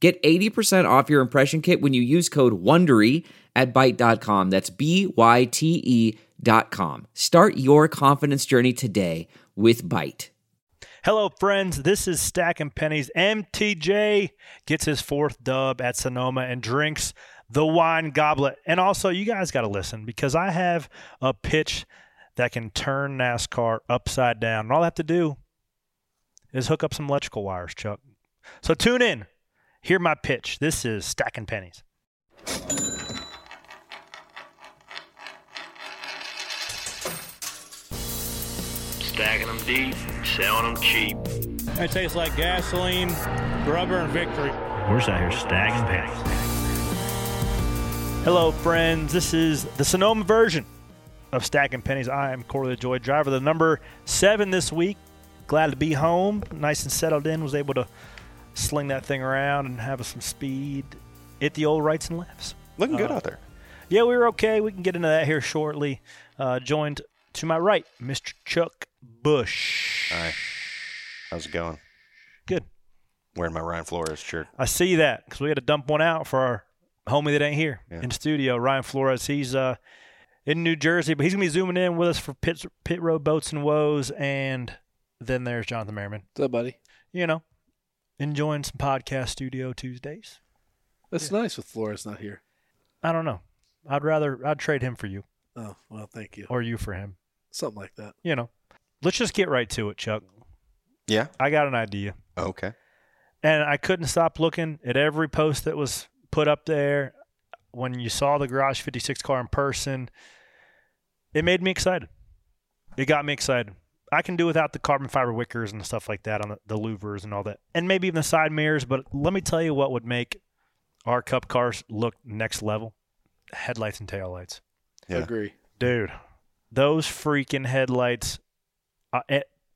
Get 80% off your impression kit when you use code WONDERY at Byte.com. That's B Y T E dot com. Start your confidence journey today with Byte. Hello, friends. This is Stacking Pennies. MTJ gets his fourth dub at Sonoma and drinks the wine goblet. And also, you guys got to listen because I have a pitch that can turn NASCAR upside down. And all I have to do is hook up some electrical wires, Chuck. So tune in. Hear my pitch. This is Stacking Pennies. Stacking them deep, selling them cheap. It tastes like gasoline, rubber, and victory. We're just out here stacking pennies. Hello, friends. This is the Sonoma version of Stacking Pennies. I am Corey LaJoie Driver, the number seven this week. Glad to be home, nice and settled in. Was able to sling that thing around and have some speed. Hit the old rights and lefts. Looking good Uh, out there. Yeah, we were okay. We can get into that here shortly. Uh, joined to my right, Mr. Chuck Bush. All right. How's it going? Good. Wearing my Ryan Flores shirt. I see that because we had to dump one out for our homie that ain't here Yeah. in studio, Ryan Flores. He's uh, in New Jersey, but he's gonna be zooming in with us for pit pit road boats and woes. And then there's Jonathan Merriman. What's up, buddy? You know, enjoying some podcast studio Tuesdays. That's nice with Flores not here. I don't know. I'd rather I'd trade him for you Oh, well, thank you. or you for him. Something like that. You know, let's just get right to it, Chuck. Yeah. I got an idea. Oh, okay. and I couldn't stop looking at every post that was put up there. When you saw the Garage 56 car in person, it made me excited. It got me excited. I can do without the carbon fiber wickers and stuff like that on the, the louvers and all that, and maybe even the side mirrors. But let me tell you what would make our Cup cars look next level: headlights and taillights. Yeah. Agree. Dude, those freaking headlights, uh,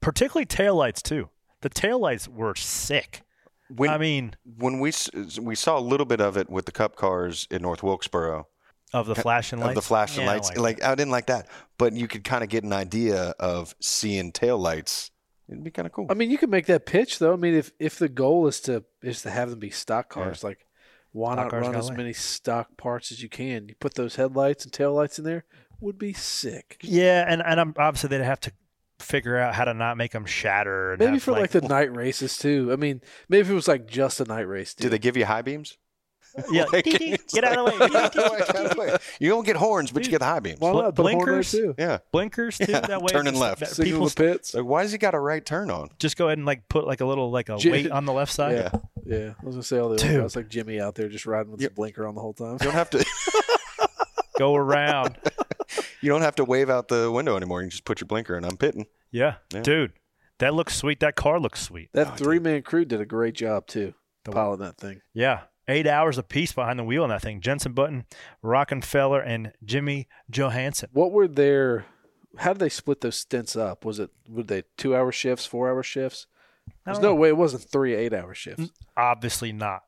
particularly taillights too. The taillights were sick. When I mean, when we we saw a little bit of it with the Cup cars in North Wilkesboro of the flashing lights. of the flashing Yeah, I lights, like like, I didn't like that, but you could kind of get an idea of seeing tail lights. It'd be kind of cool. I mean, you could make that pitch though. I mean, if if the goal is to is to have them be stock cars, like why Stock not cars run as away. many stock parts as you can? You put those headlights and taillights in there, would be sick. Yeah, and and I'm, obviously they'd have to figure out how to not make them shatter. And Maybe have, for like, the night races too. I mean, maybe if it was like just a night race. Do they give you high beams? Yeah, Like, dee, dee, it's get out of the way. like, get out of the way, get out of the way. You don't get horns, but you get the high beams. Why not put a horn there blinkers? too? Yeah. Blinkers too. Yeah, that way, turning left. Signal people the pits. Like, why has he got a right turn on? just go ahead and like put like a little like a J- weight on the left side. Yeah, yeah. I was gonna say all the Dude. old guys like Jimmy out there just riding with Yep. the blinker on the whole time. You don't have to. Go around. you don't have to wave out the window anymore. You just put your blinker and I'm pitting. Yeah. Yeah. dude, that looks sweet. That car looks sweet. That three man crew did a great job too, The- piloting that thing. Yeah. Eight hours apiece behind the wheel on that thing. Jensen Button, Rockenfeller, and Jimmie Johnson. What were their? How did they split those stints up? Was it were they two hour shifts, four hour shifts? There's no know. way it wasn't three eight hour shifts. Obviously not.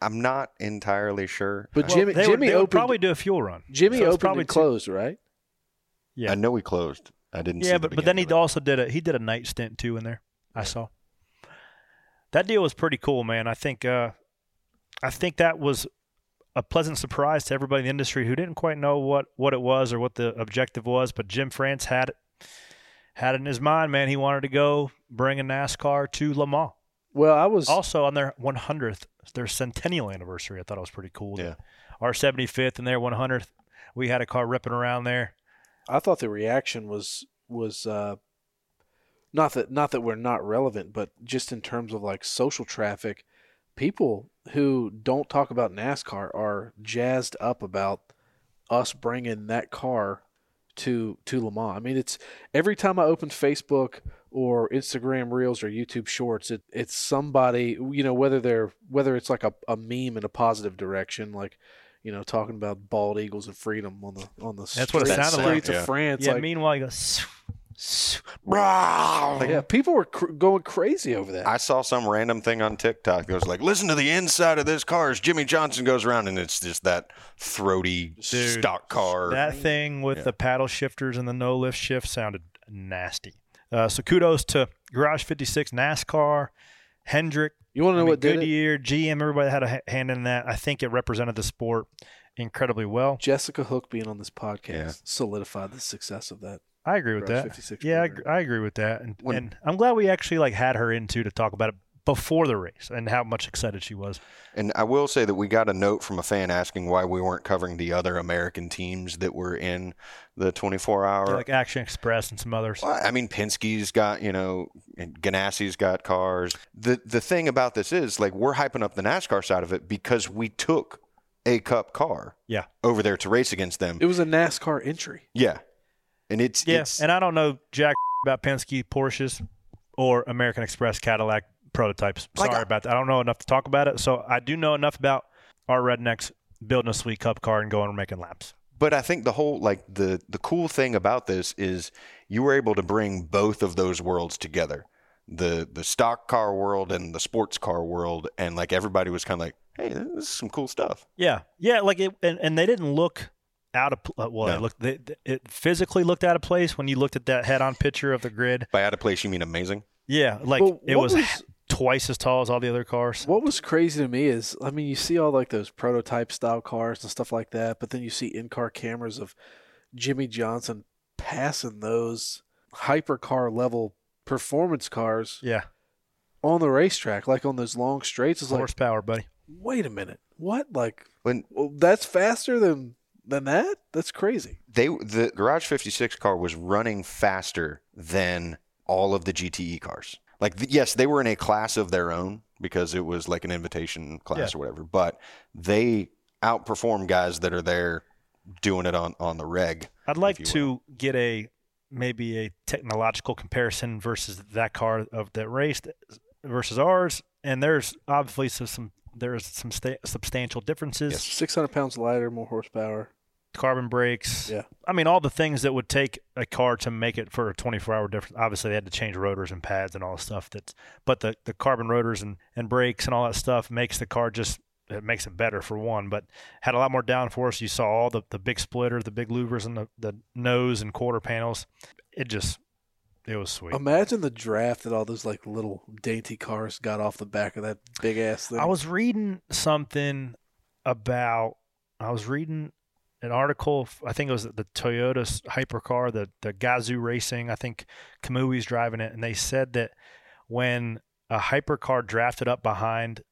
I'm not entirely sure. But Well, Jimmy they would- Jimmy they would probably do a fuel run. Jimmy So opened probably and two- closed, right? Yeah. I know he closed. I didn't. see Yeah, the but but then he beginning of it. also did a he did a night stint too in there. I saw. That deal was pretty cool, man. I think uh, I think that was a pleasant surprise to everybody in the industry who didn't quite know what what it was or what the objective was. But Jim France had it had it in his mind, man. He wanted to go bring a NASCAR to Le Mans. Well, I was Also on their 100th, their centennial anniversary. I thought it was pretty cool. Yeah. Our 75th and their 100th, we had a car ripping around there. I thought the reaction was was uh, not that not that we're not relevant, but just in terms of like social traffic, people who don't talk about NASCAR are jazzed up about us bringing that car to to Le Mans. I mean, it's every time I open Facebook or Instagram Reels or YouTube Shorts. It it's somebody you know whether they're whether it's like a, a meme in a positive direction, like you know talking about bald eagles and freedom on the on the That's what it streets- sounded like. of Yeah. France. yeah. like, meanwhile, you go. "Sue, sue." like, yeah, people were cr- going crazy over that. I saw some random thing on TikTok that was like, listen to the inside of this car as Jimmie Johnson goes around, and it's just that throaty Dude, stock car. That thing with Yeah. the paddle shifters and the no lift shift sounded nasty. Uh, so kudos to Garage 56, NASCAR, Hendrick, you want to I know mean, what did it? Goodyear, GM, everybody had a hand in that. I think it represented the sport incredibly well. Jessica Hook being on this podcast Yeah. solidified the success of that. I agree with that. Yeah, I, I agree with that. And, When- and I'm glad we actually like had her into to talk about it before the race and how much excited she was. And I will say that we got a note from a fan asking why we weren't covering the other American teams that were in the 24 hour. like Action Express and some others. Well, I mean, Penske's got, you know, and Ganassi's got cars. The the thing about this is, like, we're hyping up the NASCAR side of it because we took a Cup car Yeah. over there to race against them. It was a NASCAR entry. yeah, and it's Yeah, and I don't know jack about Penske Porsches or American Express Cadillac prototypes. Like Sorry I- about that. I don't know enough to talk about it. So I do know enough about our rednecks building a sweet cup car and going and making laps. But I think the whole like the the cool thing about this is you were able to bring both of those worlds together. The the stock car world and the sports car world and like everybody was kind of like, "Hey, this is some cool stuff." Yeah, yeah, like it, and, and they didn't look out of pl- uh, well, No. it looked they, it physically looked out of place when you looked at that head-on picture of the grid. By out of place, you mean amazing? Yeah, like Well, it was, was- twice as tall as all the other cars. What was crazy to me is, I mean, you see all like those prototype style cars and stuff like that, but then you see in car cameras of Jimmie Johnson passing those hypercar level performance cars Yeah, on the racetrack, like on those long straights. It's like, horsepower, buddy. Wait a minute, what? Like, When well, that's faster than than that? That's crazy. they the Garage 56 car was running faster than all of the GTE cars. Like yes, they were in a class of their own because it was like an invitation class Yeah. or whatever, but they outperform guys that are there doing it on on the reg. I'd like to get a maybe a technological comparison versus that car of that race versus ours, and there's obviously some, some there's some sta- substantial differences. Yes. Six hundred pounds lighter, more horsepower. Carbon brakes. Yeah. I mean all the things that would take a car to make it for a 24 hour difference. Obviously they had to change rotors and pads and all the stuff that's but the the carbon rotors and and brakes and all that stuff makes the car just it makes it better for one, but had a lot more downforce. You saw all the, the big splitter, the big louvers, and the, the nose and quarter panels. It just, it was sweet. Imagine the draft that all those like little dainty cars got off the back of that big ass thing. I was reading something about. I was reading an article. I think it was the Toyota hypercar, the the Gazoo Racing. I think Kamui's driving it, and they said that when a hypercar drafted up behind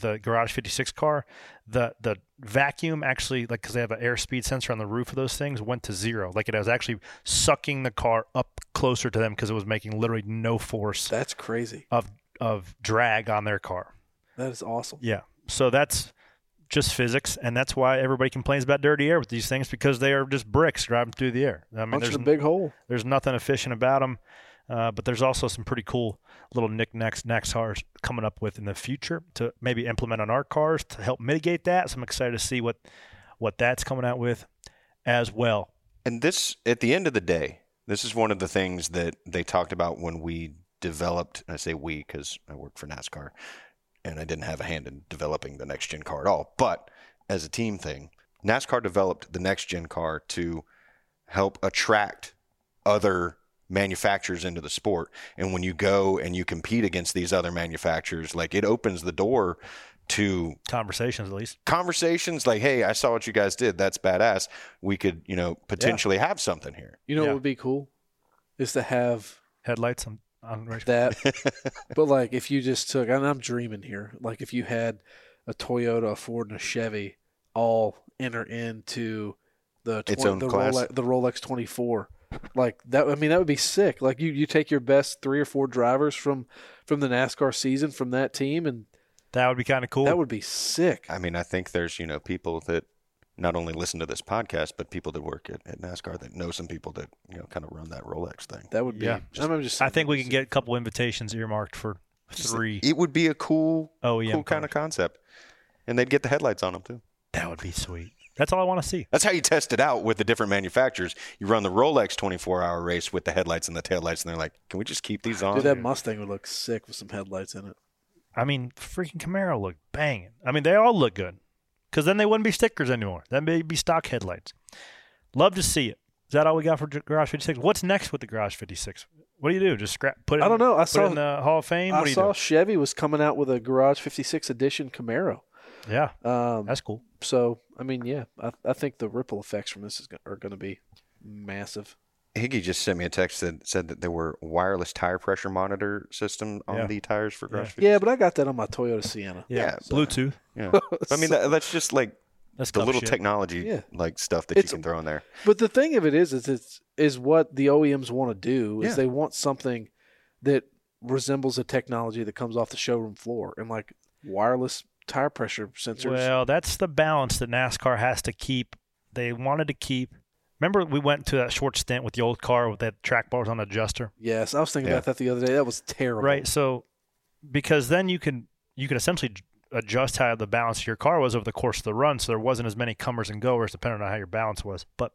the Garage 56 car, the the vacuum actually like because they have an airspeed sensor on the roof of those things went to zero. Like it was actually sucking the car up closer to them because it was making literally no force That's crazy. of of drag on their car. That is awesome. Yeah. So that's just physics, and that's why everybody complains about dirty air with these things because they are just bricks driving through the air. I mean, Punch there's a big hole. there's nothing efficient about them, uh, but there's also some pretty cool little knickknacks, NASCARs coming up with in the future to maybe implement on our cars to help mitigate that. So I'm excited to see what what that's coming out with as well. And this, at the end of the day, this is one of the things that they talked about when we developed. I say we because I work for NASCAR, and I didn't have a hand in developing the next gen car at all. But as a team thing, NASCAR developed the next gen car to help attract other manufacturers into the sport. And when you go and you compete against these other manufacturers, like it opens the door to Conversations, at least. conversations like, "Hey, I saw what you guys did. That's badass. We could, you know, potentially have something here." You know Yeah. what would be cool? Is to have Headlights on, on that. but like if you just took, and I'm dreaming here, like if you had a Toyota, a Ford, and a Chevy all enter into the Its own the class. Rolex, the Rolex 24. Like that, I mean, that would be sick. Like you, you take your best three or four drivers from from the NASCAR season from that team, and that would be kind of cool. that would be sick. I mean, I think there's, you know, people that not only listen to this podcast, but people that work at, at NASCAR that know some people that you know kind of run that Rolex thing. That would be. Yeah. I'm just I think we can get a couple invitations earmarked for three It would be a cool, oh, OEM cool kind of concept, and they'd get the headlights on them too. That would be sweet. That's all I want to see. That's how you test it out with the different manufacturers. You run the Rolex 24-hour race with the headlights and the taillights, and they're like, "Can we just keep these on?" Dude, that Mustang would look sick with some headlights in it. I mean, freaking Camaro look banging. I mean, they all look good. Because then they wouldn't be stickers anymore. Then they'd be stock headlights. Love to see it. Is that all we got for Garage 56? What's next with the Garage 56? What do you do? Just scrap? Put it? I don't in- know. I saw- it in the Hall of Fame. What I do you saw do? Chevy was coming out with a Garage 56 edition Camaro. Yeah, Um, that's cool. so I mean, yeah, I, I think the ripple effects from this is, go- are going to be massive. Higgy just sent me a text that said that there were wireless tire pressure monitor system on Yeah. the tires for Garage Yeah. Yeah, but I got that on my Toyota Sienna. Yeah, yeah, Bluetooth. Yeah, I mean that, that's just like That's the little shit. technology Yeah. like stuff that It's- you can throw in there. But the thing of it is, is it's is what the OEMs want to do is Yeah. they want something that resembles a technology that comes off the showroom floor and like wireless tire pressure sensors. Well, that's the balance that NASCAR has to keep. They wanted to keep. Remember, we went to that short stint with the old car with that track bars on adjuster, yes, I was thinking Yeah. about that the other day. That was terrible. right? So, because then you can you can essentially adjust how the balance of your car was over the course of the run, so there wasn't as many comers and goers depending on how your balance was. But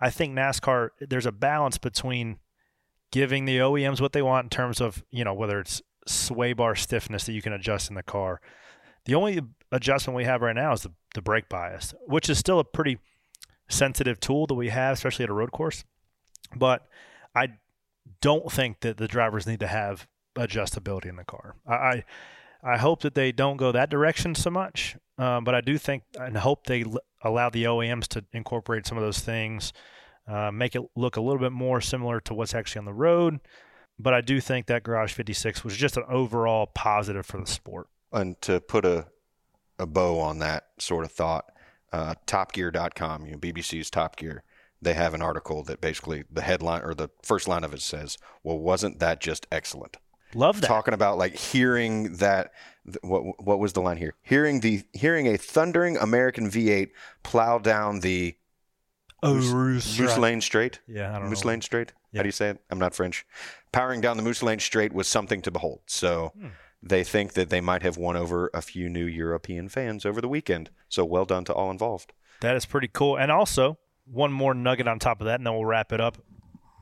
I think NASCAR there's a balance between giving the OEMs what they want in terms of you know whether it's sway bar stiffness that you can adjust in the car. The only adjustment we have right now is the, the brake bias, which is still a pretty sensitive tool that we have, especially at a road course. But I don't think that the drivers need to have adjustability in the car. I I, I hope that they don't go that direction so much, um, but I do think and hope they l- allow the OEMs to incorporate some of those things, uh, make it look a little bit more similar to what's actually on the road. But I do think that Garage 56 was just an overall positive for the sport. And to put a a bow on that sort of thought, uh, TopGear.com, you know, BBC's Top Gear, they have an article that basically the headline or the first line of it says, "Well, wasn't that just excellent?" Love that. Talking about like hearing that. What what was the line here? Hearing the hearing a thundering American V8 plow down the oh, Moose, Roos, Moose right. Lane Straight. Yeah, I don't know. Moose know. Lane Straight. Yeah. How do you say it? I'm not French. Powering down the Mulsanne Straight was something to behold. So Hmm. They think that they might have won over a few new European fans over the weekend. So well done to all involved. That is pretty cool. And also, one more nugget on top of that, and then we'll wrap it up.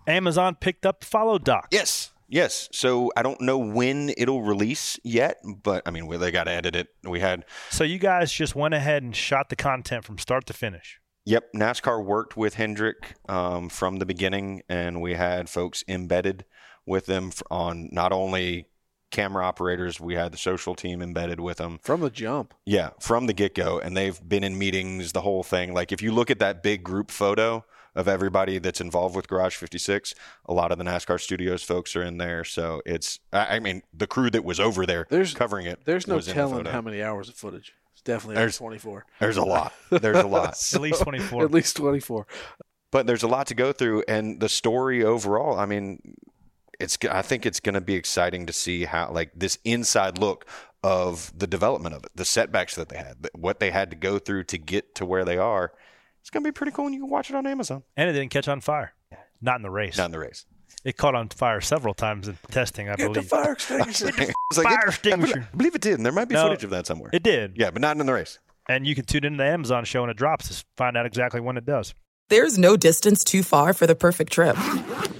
Amazon picked up Follow Doc. Yes. Yes. So I don't know when it'll release yet, but I mean, well, they got to edit it. We had So you guys just went ahead and shot the content from start to finish. Yep, NASCAR worked with Hendrick um, from the beginning, and we had folks embedded with them on not only camera operators, we had the social team embedded with them. From the jump. Yeah, from the get go, and they've been in meetings, the whole thing. Like if you look at that big group photo of everybody that's involved with Garage 56, a lot of the NASCAR Studios folks are in there. So it's, I I mean, the crew that was over there There's- covering it. There's no was the telling how many hours of footage. It's definitely There's- 24. There's a lot. There's a lot. At least 24. At least 24. but there's a lot to go through and the story overall i mean it's i think it's going to be exciting to see how like this inside look of the development of it the setbacks that they had what they had to go through to get to where they are it's going to be pretty cool and you can watch it on amazon And it didn't catch on fire. Not in the race. not in the race It caught on fire several times in testing, I Get the believe. fire extinguisher. It's like, Fire it- I extinguisher. believe- I believe it did and there might be No, footage of that somewhere It did. yeah but not in the race And you can tune into the Amazon show when it drops to find out exactly when it does. There's no distance too far for the perfect trip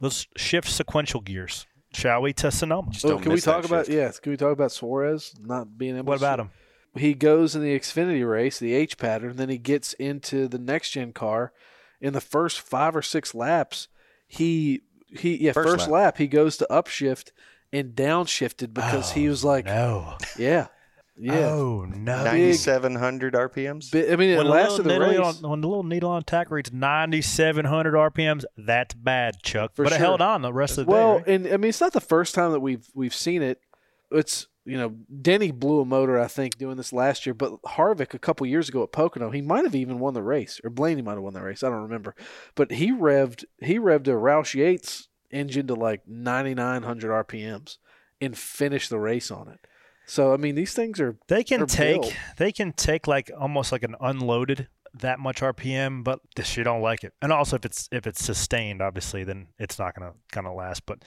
Let's shift sequential gears, shall we, to Sonoma? Just Oh, don't can we miss that talk about shift. yes? Can we talk about Suarez not being able? What to about him? He goes in the Xfinity race, the H pattern, then he gets into the next gen car. In the first five or six laps, he he yeah First first, lap. lap. he goes to upshift and downshifted because he oh, was like No. yeah Yeah. Oh no. 9,700 RPMs. Bi- I mean, it When the, lasted little the needle race. on, when the little needle on tach reads 9,700 RPMs, that's bad, Chuck. For but it held on the rest of the well, day. right? and I mean, it's not the first time that we've we've seen it. It's you know, Denny blew a motor, I think, doing this last year. But Harvick a couple years ago at Pocono, he might have even won the race, or Blaney might have won the race. I don't remember, but he revved he revved a Roush Yates engine to like 9,900 RPMs and finished the race on it. So I mean, these things are They can they're take built. they can take like almost like an unloaded that much RPM, but this you don't like it. And also if it's if it's sustained, obviously, then it's not gonna gonna last. But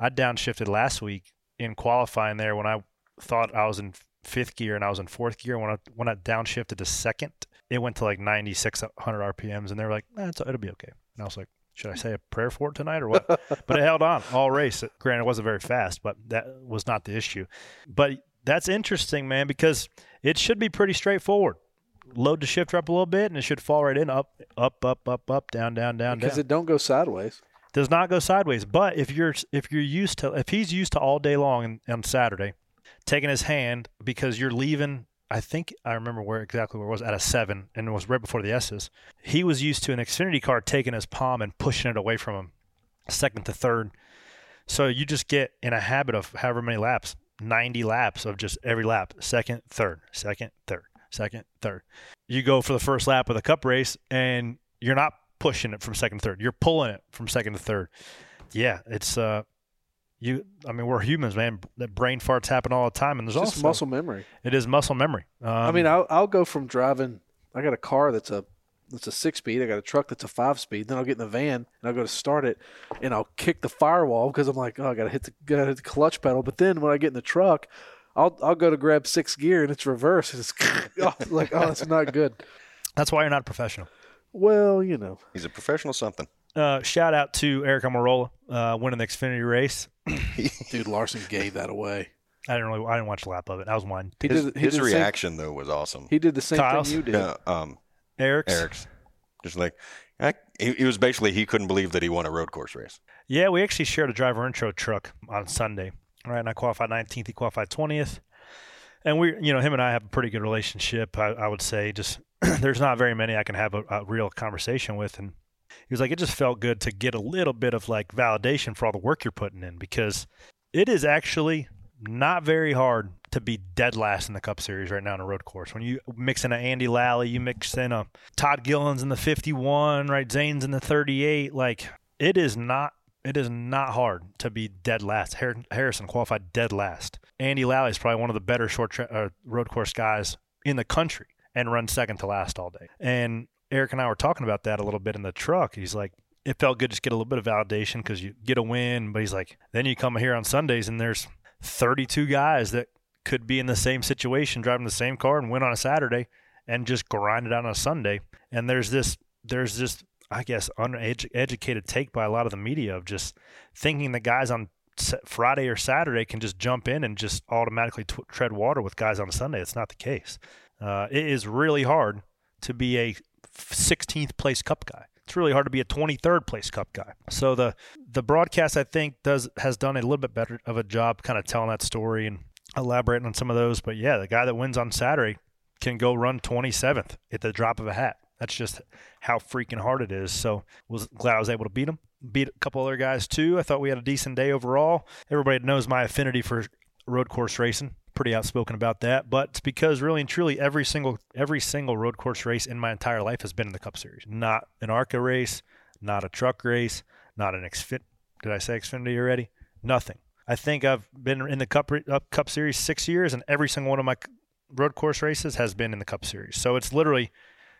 I downshifted last week in qualifying there when I thought I was in fifth gear and I was in fourth gear. When I when I downshifted to second, it went to like ninety six hundred RPMs, and they were like, eh, it's, it'll be okay. And I was like. Should I say a prayer for it tonight or what? but it held on all race. Granted, it wasn't very fast, but that was not the issue. But that's interesting, man, because it should be pretty straightforward. Load the shifter up a little bit, and it should fall right in, up, up, up, up, up, down, down, down, down, because down. it don't go sideways. Does not go sideways. But if you're if you're used to if he's used to all day long on Saturday, taking his hand because you're leaving. I think I remember where exactly where it was at a seven, and it was right before the S's. He was used to an Xfinity car taking his palm and pushing it away from him, second to third. So you just get in a habit of however many laps, 90 laps of just every lap, second, third, second, third, second, third. You go for the first lap of the cup race and you're not pushing it from second to third. You're pulling it from second to third. Yeah, it's uh you I mean we're humans, man. That brain farts happen all the time and there's It's also muscle memory. it is muscle memory. Um, I mean, I'll, I'll go from driving. I got a car that's a that's a six speed. I got a truck that's a five speed. Then I'll get in the van and I'll go to start it, and I'll kick the firewall because I'm like, oh, I gotta hit the gotta hit the clutch pedal. But then when I get in the truck, I'll I'll go to grab six gear and it's reverse. It's oh, like oh, that's not good. that's why you're not a professional. Well, you know, He's a professional something. Uh, shout out to Aric Almirola uh, winning the Xfinity race. dude, Larson gave that away. I didn't really I didn't watch a lap of it. I was one. His, did. His did the same- reaction though was awesome. he did the same Kyle's? thing you did. Yeah, um, Aric's. Aric's just like I, he, he was basically he couldn't believe that he won a road course race. Yeah, we actually shared a driver intro truck on Sunday. Right, and I qualified 19th. He qualified 20th. And we, you know, him and I have a pretty good relationship. I, I would say just there's not very many I can have a, a real conversation with. And he was like, it just felt good to get a little bit of like validation for all the work you're putting in because it is actually not very hard to be dead last in the Cup Series right now on a road course. When you mix in a Andy Lally, you mix in a Todd Gillen's in the 51, right? Zane's in the 38. Like it is not it is not hard to be dead last. Harrison qualified dead last. Andy Lally is probably one of the better short tra- uh, road course guys in the country and run second to last all day. And Aric and I were talking about that a little bit in the truck. He's like, it felt good to just get a little bit of validation because you get a win. But he's like, then you come here on Sundays and there's 32 guys that could be in the same situation driving the same car and win on a Saturday and just grind it out on a Sunday. And there's this, there's this, I guess, uneducated take by a lot of the media of just thinking the guys on Friday or Saturday can just jump in and just automatically t- tread water with guys on Sunday. It's not the case. Uh, it is really hard to be a 16th place Cup guy. It's really hard to be a 23rd place Cup guy. So the the broadcast I think does has done a little bit better of a job kind of telling that story and elaborating on some of those. But yeah, the guy that wins on Saturday can go run 27th at the drop of a hat. That's just how freaking hard it is. So was glad I was able to beat him. Beat a couple other guys too. I thought we had a decent day overall. Everybody knows my affinity for road course racing. Pretty outspoken about that, but it's because really and truly every single every single road course race in my entire life has been in the Cup Series. Not an ARCA race, not a truck race, not an Xfit. Did I say Xfinity already? Nothing. I think I've been in the Cup uh, Cup Series six years, and every single one of my road course races has been in the Cup Series. So it's literally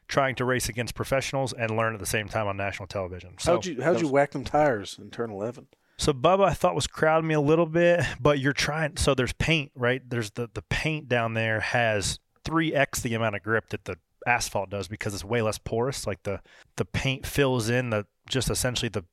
trying to race against professionals and learn at the same time on national television. So how'd you how'd you whack them tires in turn eleven? so Bubba, I thought was crowding me a little bit, but you're trying. So there's paint, right? There's the the paint down there has three x the amount of grip that the asphalt does because it's way less porous. Like the the paint fills in the just essentially the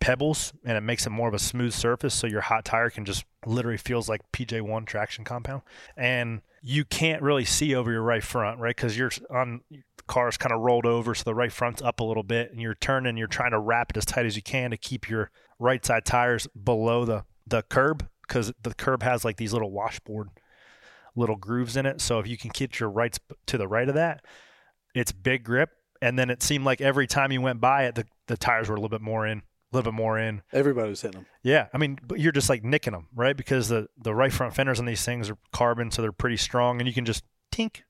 pebbles and it makes it more of a smooth surface so your hot tire can just literally feels like PJ1 traction compound and you can't really see over your right front right because you're on car's kind of rolled over so the right front's up a little bit and you're turning you're trying to wrap it as tight as you can to keep your right side tires below the the curb because the curb has like these little washboard little grooves in it. So if you can get your rights to the right of that, it's big grip. And then it seemed like every time you went by it, the, the tires were a little bit more in, little bit more in. Everybody was hitting them. Yeah, I mean, but you're just like nicking them, right? Because the the right front fenders on these things are carbon, so they're pretty strong, and you can just tink,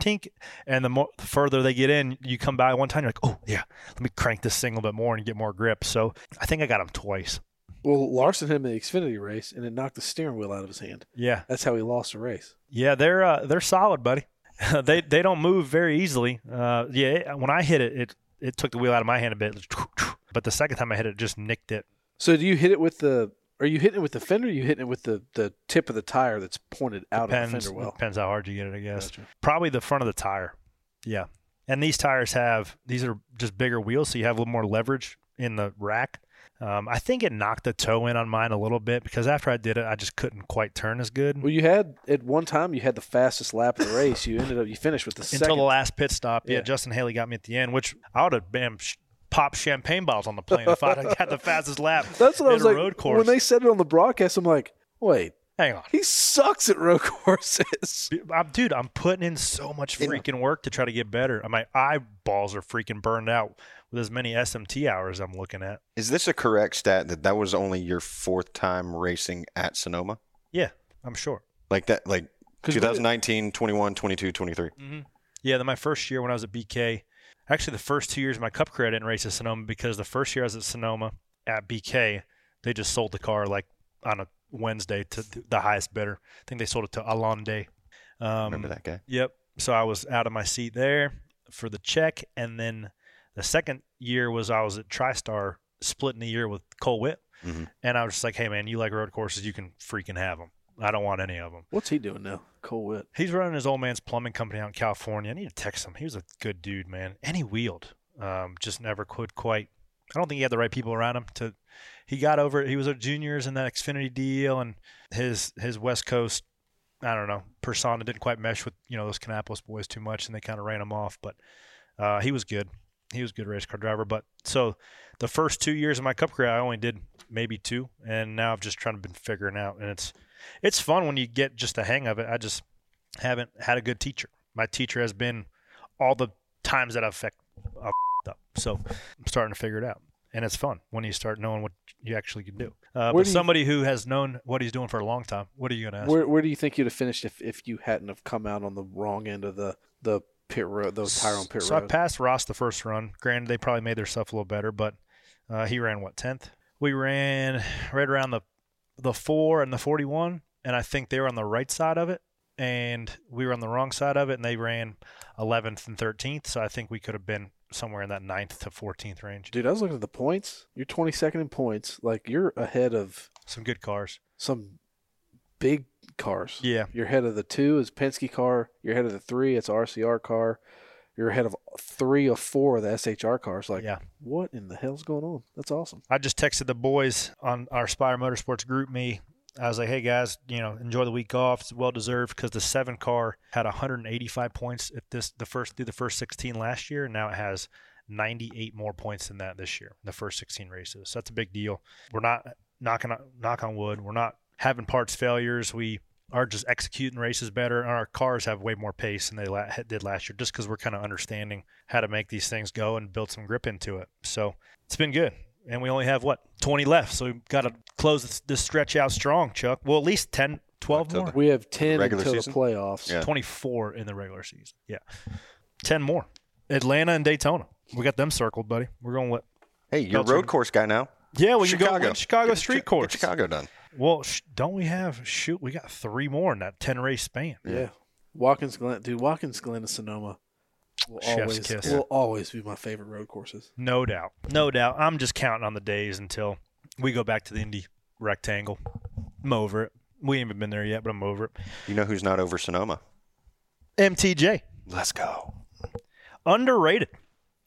tink, and the more the further they get in, you come by one time, you're like, oh yeah, let me crank this thing a little bit more and get more grip. So I think I got them twice. Well, Larson hit him in the Xfinity race, and it knocked the steering wheel out of his hand. Yeah, That's how he lost the race. yeah, they're uh, they're solid, buddy. they they don't move very easily. Uh, yeah, when I hit it, it it took the wheel out of my hand a bit, but the second time I hit it, it just nicked it. So do you hit it with the? Are you hitting it with the fender? Or are you hitting it with the, the tip of the tire that's pointed out depends, of the fender well? Depends how hard you get it, I guess. Gotcha. Probably the front of the tire. Yeah. And these tires have these are just bigger wheels, so you have a little more leverage in the rack. Um, I think it knocked the toe in on mine a little bit because after I did it, I just couldn't quite turn as good Well, you had at one time you had the fastest lap of the race. You ended up you finished with the until second. the last pit stop. Yeah. Yeah. Justin Haley got me at the end, which I would have bam sh- popped champagne bottles on the plane if I had the fastest lap. That's what I was a like road course. when they said it on the broadcast. I'm like, wait, Hang on. he sucks at road courses. I'm, dude, I'm putting in so much freaking work to try to get better. My eyeballs are freaking burned out with as many SMT hours I'm looking at. Is this a correct stat that that was only your fourth time racing at Sonoma? Yeah, I'm sure. Like that, like 2019, 21, 22, 23. Mm-hmm. Yeah, then my first year when I was at BK, actually the first two years of my Cup career I didn't race at Sonoma because the first year I was at Sonoma at BK, they just sold the car like on a Wednesday to the highest bidder. I think they sold it to Alon Day. Um, Remember that guy? Yep. So I was out of my seat there for the check, and then the second year was I was at TriStar splitting the year with Cole Whitt, Mhm. and I was just like, "Hey man, you like road courses? You can freaking have them. I don't want any of them." What's he doing now? Cole Whitt. He's running his old man's plumbing company out in California. I need to text him. He was a good dude, man, and he wheeled. Um, just never could quite. I don't think he had the right people around him to. He got over it. He was a juniors in that Xfinity deal, and his his West Coast. I don't know persona didn't quite mesh with you know those Kannapolis boys too much, and they kind of ran him off. But uh, he was good. He was a good race car driver. But so the first two years of my Cup career, I only did maybe two, and now I've just trying to been figuring out, and it's it's fun when you get just the hang of it. I just haven't had a good teacher. My teacher has been all the times that I've feck, I've f***ed up. So I'm starting to figure it out, and it's fun when you start knowing what you actually can do. Uh, but do somebody who has known what he's doing for a long time, what are you gonna ask? Where where do you think you'd have finished if, if you hadn't have come out on the wrong end of the the pit road, those tire on pit so I passed Ross the first run. Granted, they probably made their stuff a little better, but uh, he ran what tenth. We ran right around the the four and the forty one, and I think they were on the right side of it, and we were on the wrong side of it, and they ran eleventh and thirteenth. So I think we could have been somewhere in that 9th to fourteenth range. Dude, I was looking at the points. You're 22nd in points. Like you're ahead of Some good cars. some big cars. Yeah. You're ahead of the two is Penske car. You're ahead of the three. It's RCR car. You're ahead of three or four of the SHR cars. Like, Yeah. what in the hell's going on? That's awesome. I just texted the boys on our Spire Motorsports GroupMe. I was like, "Hey guys, you know, enjoy the week off. It's well deserved because the seven car had 185 points at this the first through the first 16 last year, and now it has 98 more points than that this year. in The first 16 races, so that's a big deal. We're not knocking knock on wood. We're not having parts failures. We are just executing races better, and our cars have way more pace than they la- did last year, just because we're kind of understanding how to make these things go and build some grip into it. So it's been good and we only have what 20 left so we've got to close this, this stretch out strong chuck well at least 10 12 more We have 10 Regular until season? the playoffs. Yeah. 24 in the regular season yeah 10 more atlanta and daytona we got them circled buddy we're going to let Hey, you're a Belcher. road course guy now. yeah we can go Chicago. win chicago Get street Chi- course Get Chicago done. Well sh- don't we have shoot we got three more in that 10 race span Yeah. Watkins Glen, dude, Watkins Glen and Sonoma will Chef's always kiss. will always be my favorite road courses. no doubt no doubt i'm just counting on the days until we go back to the indy rectangle i'm over it we ain't even been there yet but i'm over it You know who's not over Sonoma? mtj Let's go. underrated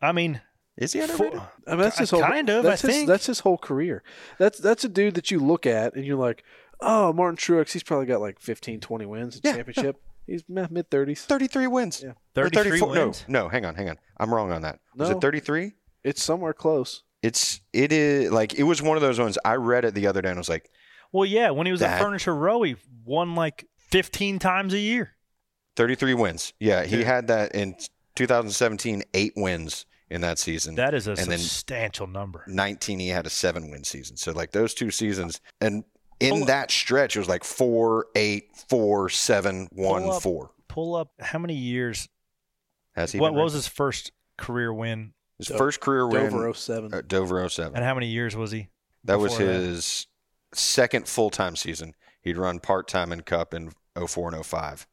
i mean Is he Fo- underrated? I mean, that's his whole kind of, That's I his, think. that's his whole career. That's that's a dude that you look at and you're like, oh, Martin Truex. He's probably got like 15, 20 wins in Yeah, championship. He's mid thirties. 33 wins. Yeah. 33 34 wins? No, no, hang on, hang on. I'm wrong on that. Was No. it 33? It's somewhere close. It's it is like it was one of those ones I read it the other day and I was like, Well, yeah, when he was at Furniture Row, he won like 15 times a year. 33 wins. Yeah, he had that in 2017, eight wins in that season. That is a and then substantial number. 19, he had a seven win season. So like those two seasons, and in that stretch, it was like four, eight, four, seven, one, Pull up- four. Pull up how many years? Has he? What, been what was his first career win, his first career win? Dover 07. uh, Dover 07. and how many years was he? That was before that? his second full time season. He'd run part time in Cup in 04 and 05.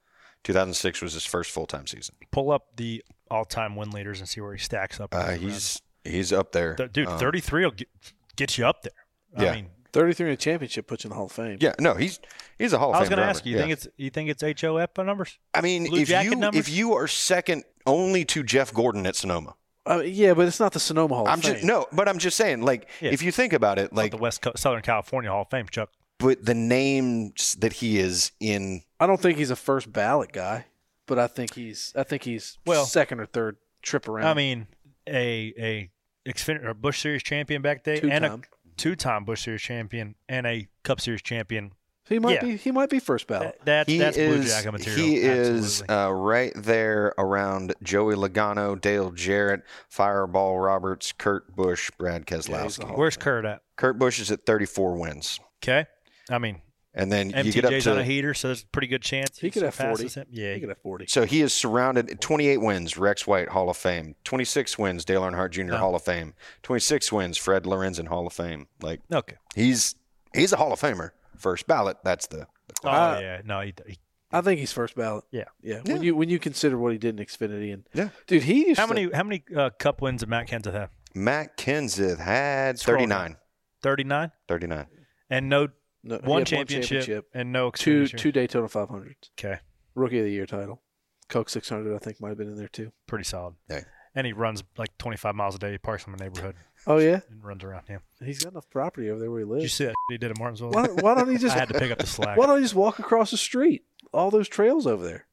2006 was his first full time season. Pull up the all-time win leaders and see where he stacks up. Uh, those he's he's up there, rounds. Th- dude. Um, 33 will get, get you up there. Yeah. I mean, 33 in a championship puts you in the Hall of Fame. Yeah, no, he's he's a Hall of I was going to ask you. You Yeah. think it's you think it's HOF numbers? I mean, Blue if you numbers? if you are second only to Jeff Gordon at Sonoma, Uh, yeah, but it's not the Sonoma Hall I'm of Fame. just no, but I'm just saying, like, Yeah. if you think about it, Like like, the West Coast, Southern California Hall of Fame, Chuck. but the names that he is in, I don't think he's a first ballot guy, but I think he's I think he's Well- second or third trip around. I mean, a a Xfinity or Busch Series champion back day, and a Two-time. two-time Busch Series champion, and a Cup Series champion. he might yeah. be he might be first ballot. That, that's he that's Blue is Jacket material. he is uh, right there around Joey Logano, Dale Jarrett, Fireball Roberts, Kurt Busch, Brad Keselowski. Where's Kurt at? Kurt Busch is at 34 wins, Okay, I mean, and then you get up MTJ's on a heater, so there's a pretty good chance He could have 40. Him. Yeah, he could have 40. So he is surrounded 28 wins, Rex White Hall of Fame. 26 wins, Dale Earnhardt Jr. No. Hall of Fame. 26 wins, Fred Lorenzen Hall of Fame. Like okay. he's he's a Hall of Famer. First ballot. That's the. the Oh Uh, yeah, no, he, he, I think he's first ballot. Yeah. yeah. Yeah. When you when you consider what he did in Xfinity and Yeah. dude, he used how to- many how many uh, Cup wins did Matt Kenseth have? Matt Kenseth had Scroll 39. Thirty nine, 39. and no no, he one, had championship and no two Xfinity. two Daytona 500s, Okay, rookie of the year title, Coke 600 I think might have been in there too. pretty solid. Yeah. And he runs like 25 miles a day. He parks in the neighborhood Oh yeah, and runs around. Yeah. he's got enough property over there where he Did you see that he did at Martinsville? Why, why don't he just I had to pick up the slack. Why don't he just walk across the street? All those trails over there.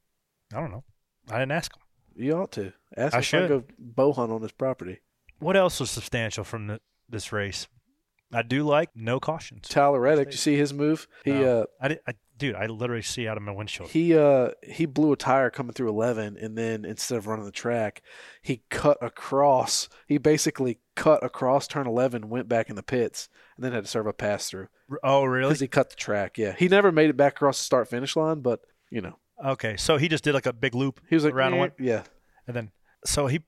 I don't know. I didn't ask him. You ought to ask I him if I should. go bow hunt on his property. What else was substantial from the, this race? I do like no cautions. Tyler Reddick, you see his move? He No. uh I, did, I dude, I literally see out of my windshield. he uh he blew a tire coming through 11 and then instead of running the track he cut across he basically cut across turn 11 went back in the pits and then had to serve a pass through oh, really? because he cut the track yeah he never made it back across the start finish line but you know Okay, so he just did like a big loop. he was like around "Eh," yeah and then so he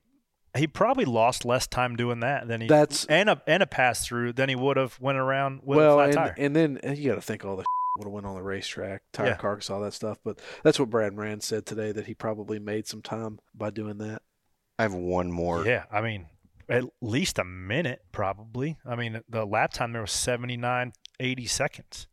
he probably lost less time doing that than he That's- and a and a pass through than he would have went around with a well flat and, tire. and then and you got to think all the would have went on the racetrack tire Yeah. carcass all that stuff but that's what brad Moran said today that he probably made some time by doing that I have one more. yeah, I mean, at least a minute probably. I mean, the lap time there was 79, 80 seconds.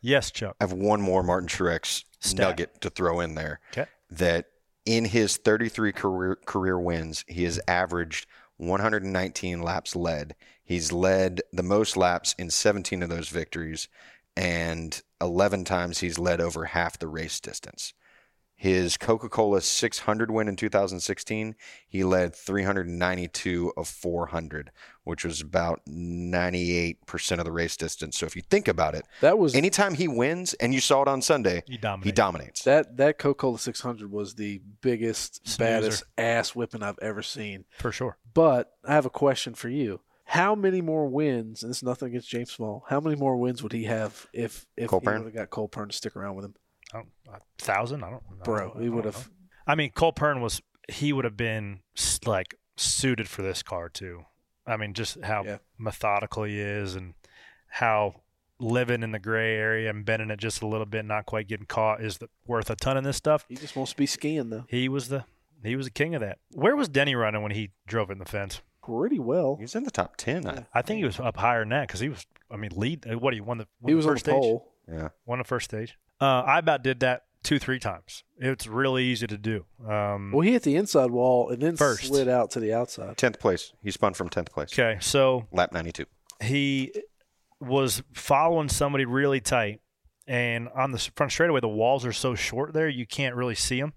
Yes, Chuck. I have one more Martin Truex Stat. nugget to throw in there. Okay. That in his 33 career career wins, he has averaged 119 laps led. He's led the most laps in 17 of those victories, and 11 times he's led over half the race distance. His Coca Cola 600 win in 2016, he led 392 of 400, which was about 98% of the race distance. So if you think about it, that was anytime he wins, and you saw it on Sunday, He dominates. he dominates. That that Coca Cola 600 was the biggest, Snoozer. baddest ass whipping I've ever seen. For sure. But I have a question for you. How many more wins? And this is nothing against James Small. How many more wins would he have if if Cole he Pearn? would have got Cole Pearn to stick around with him, I don't, a thousand? I don't I bro? don't- I He would have. I mean, Cole Pearn was he would have been like suited for this car too. I mean, just how Yeah. methodical he is and how living in the gray area and bending it just a little bit, not quite getting caught, is the, worth a ton in this stuff. He just wants to be skiing though. He was the he was the king of that. Where was Denny running when he drove in the fence? Pretty well. He was in the top 10. I- I think he was up higher than that because he was. I mean, lead. uh, What he won the won He was the on the first stage. pole. Yeah. Won the first stage. Uh, I about did that two three times. It's really easy to do. Um, Well, he hit the inside wall and then First. slid out to the outside. 10th place. He spun from 10th place. okay, so Lap 92. he was following somebody really tight, and on the front straightaway, the walls are so short there you can't really see them,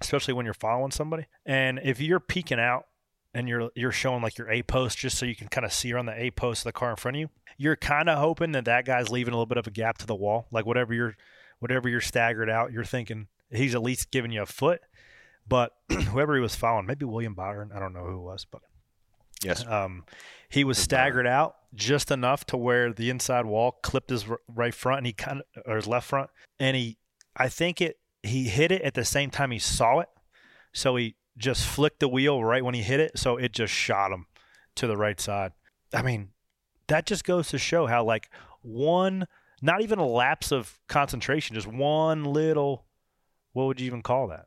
especially when you're following somebody. And if you're peeking out and you're you're showing like your A post just so you can kind of see around the A post of the car in front of you, you're kind of hoping that that guy's leaving a little bit of a gap to the wall, like whatever you're whatever you're staggered out, you're thinking he's at least giving you a foot. But whoever he was following, maybe William Byron, I don't know who it was, but Yes. um, he was staggered out just enough to where the inside wall clipped his right front and he kind of or his left front, and he, I think it he hit it at the same time he saw it, so he just flicked the wheel right when he hit it, so it just shot him to the right side. I mean, that just goes to show how like one, not even a lapse of concentration, just one little, what would you even call that?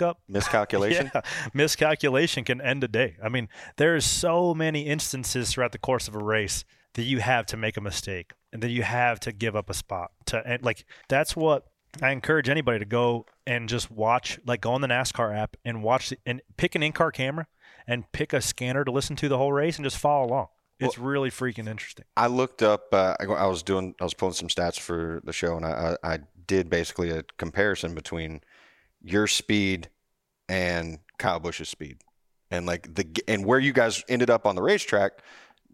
Up Miscalculation. yeah, miscalculation can end a day. I mean, there's so many instances throughout the course of a race that you have to make a mistake and that you have to give up a spot. To and like that's what I encourage anybody to go and just watch, like go on the NASCAR app and watch the, and pick an in-car camera and pick a scanner to listen to the whole race and just follow along. It's really freaking interesting. I looked up. Uh, I, I was doing. I was pulling some stats for the show, and I, I, I did basically a comparison between your speed and Kyle Busch's speed, and like the and where you guys ended up on the racetrack.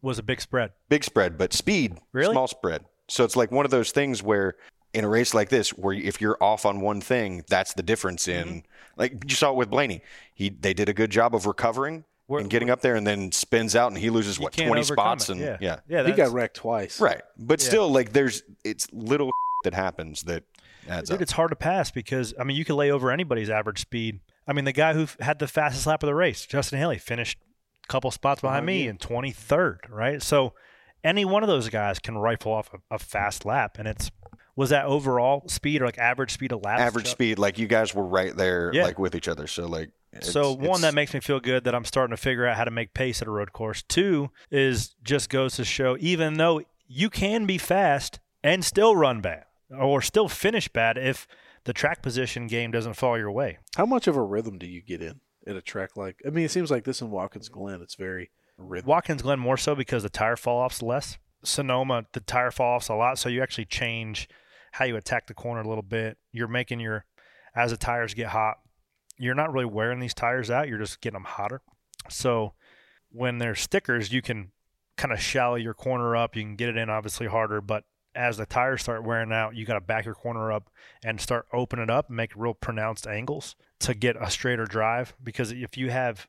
Was a big spread. Big spread, but speed Really? small spread. So it's like one of those things where in a race like this, where if you're off on one thing, that's the difference in. Mm-hmm. Like you saw it with Blaney, he they did a good job of recovering. Where- and getting up there, and then spins out, and he loses what twenty spots, it. and yeah, yeah, yeah. he got wrecked twice. Right. But Yeah. still, like, there's it's little that happens that adds Dude, up. it's hard to pass because I mean you can lay over anybody's average speed. I mean the guy who had the fastest lap of the race, Justin Haley, finished a couple spots behind me uh-huh, in 23rd, right? So any one of those guys can rifle off a, a fast lap, and it's was that overall speed or like average speed of lap? Average speed, like you guys were right there, Yeah. like with each other. So like, it's- so one it's- that makes me feel good that I'm starting to figure out how to make pace at a road course. Two is just goes to show even though you can be fast and still run bad or still finish bad if the track position game doesn't fall your way. How much of a rhythm do you get in at a track like? I mean, it seems like this in Watkins Glen, it's very rhythm. Watkins Glen more so because the tire fall off's less. Sonoma, the tire fall off's a lot, so you actually change how you attack the corner a little bit. You're making your as the tires get hot, you're not really wearing these tires out. You're just getting them hotter. So when they're stickers, you can kind of shallow your corner up. You can get it in obviously harder, but as the tires start wearing out, you got to back your corner up and start open it up and make real pronounced angles to get a straighter drive. Because if you have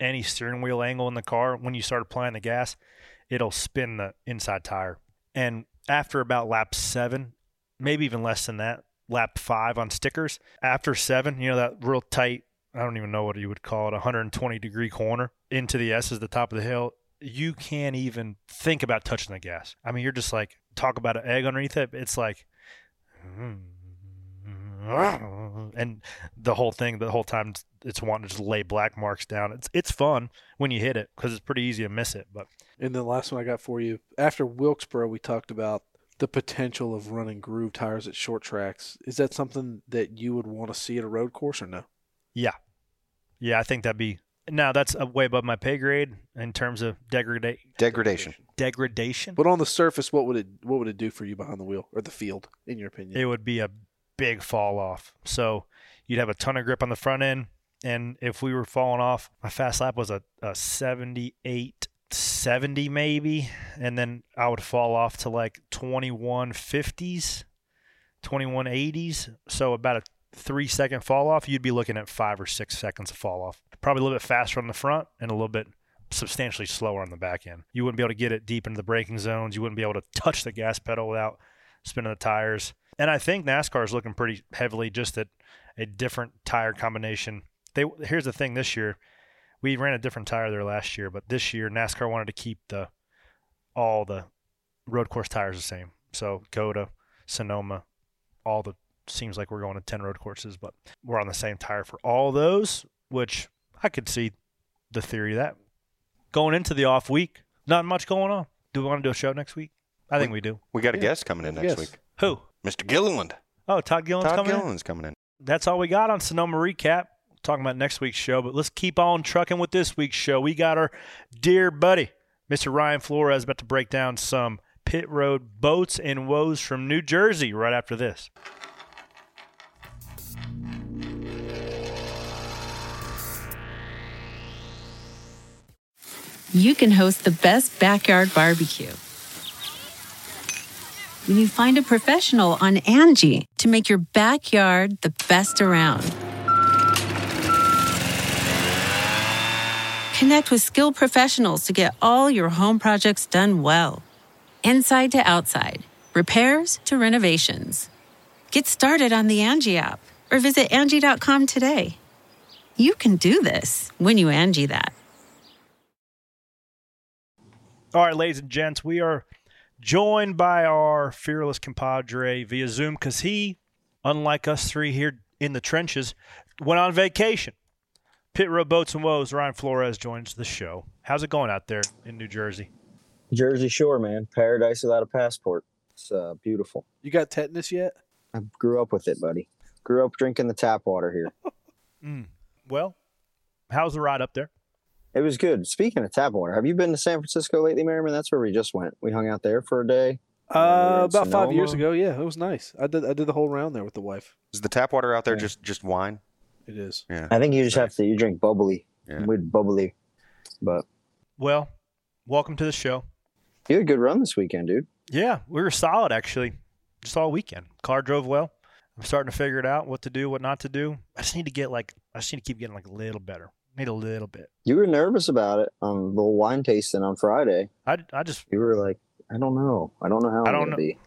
any steering wheel angle in the car, when you start applying the gas, it'll spin the inside tire. And after about lap seven, maybe even less than that, lap five on stickers, after seven, you know, that real tight, I don't even know what you would call it, 120 degree corner into the S is the top of the hill. You can't even think about touching the gas. I mean, you're just like, talk about an egg underneath it. It's like, and the whole thing, the whole time, it's wanting to just lay black marks down. It's it's fun when you hit it because it's pretty easy to miss it. But And the last one I got for you after Wilkesboro, we talked about the potential of running groove tires at short tracks. Is that something that you would want to see at a road course or no? yeah, yeah, I think that'd be now that's way above my pay grade in terms of degrada- degradation. degradation. But on the surface, what would it what would it do for you behind the wheel or the field, in your opinion? it would be a big fall off. So you'd have a ton of grip on the front end. And if we were falling off, my fast lap was a, a 78, 70 maybe. And then I would fall off to like 2150s, 2180s. So about a three second fall off, you'd be looking at five or six seconds of fall off. Probably a little bit faster on the front and a little bit substantially slower on the back end. You wouldn't be able to get it deep into the braking zones. You wouldn't be able to touch the gas pedal without spinning the tires. And I think NASCAR is looking pretty heavily just at a different tire combination. They here's the thing this year, we ran a different tire there last year, but this year NASCAR wanted to keep the all the road course tires the same. So COTA, Sonoma, all the seems like we're going to 10 road courses, but we're on the same tire for all those, which I could see the theory of that. Going into the off week, not much going on. Do we want to do a show next week? I think we do. We got a guest coming in next Yes. week, Who? Mr. Gilliland. Oh, Todd Gillen's Todd coming in? Gilliland's coming in. that's all we got on Sonoma Recap. Talking about next week's show, but let's keep on trucking with this week's show. We got our dear buddy, Mr. Ryan Flores, about to break down some pit road boats and woes from New Jersey right after this. You can host the best backyard barbecue. when you find a professional on Angie to make your backyard the best around. Connect with skilled professionals to get all your home projects done well. Inside to outside, repairs to renovations. Get started on the Angie app or visit Angie.com today. You can do this when you Angie that. All right, ladies and gents, we are joined by our fearless compadre via Zoom because he, unlike us three here in the trenches, went on vacation. Pit Road Boats and Woes, Ryan Flores joins the show. How's it going out there in New Jersey? Jersey Shore, man. Paradise without a passport. It's uh, beautiful. You got tetanus yet? I grew up with it, buddy. Grew up drinking the tap water here. Mm. Well, how's the ride up there? It was good. Speaking of tap water, have you been to San Francisco lately, Merriman? That's where we just went. We hung out there for a day. Uh, in about five years ago. Yeah, it was nice. I did. I did the whole round there with the wife. Is the tap water out there Yeah. just just wine? It is. Yeah. I think you just have to. You drink bubbly. Yeah. With bubbly. But Well, welcome to the show. you had a good run this weekend, dude. Yeah, we were solid actually, just all weekend. Car drove well. I'm starting to figure it out what to do, what not to do. I just need to get like, I just need to keep getting like a little better. Need a little bit. You were nervous about it on the wine tasting on Friday. I, I just You were like, I don't know. I don't know how I I'm don't gonna know. be.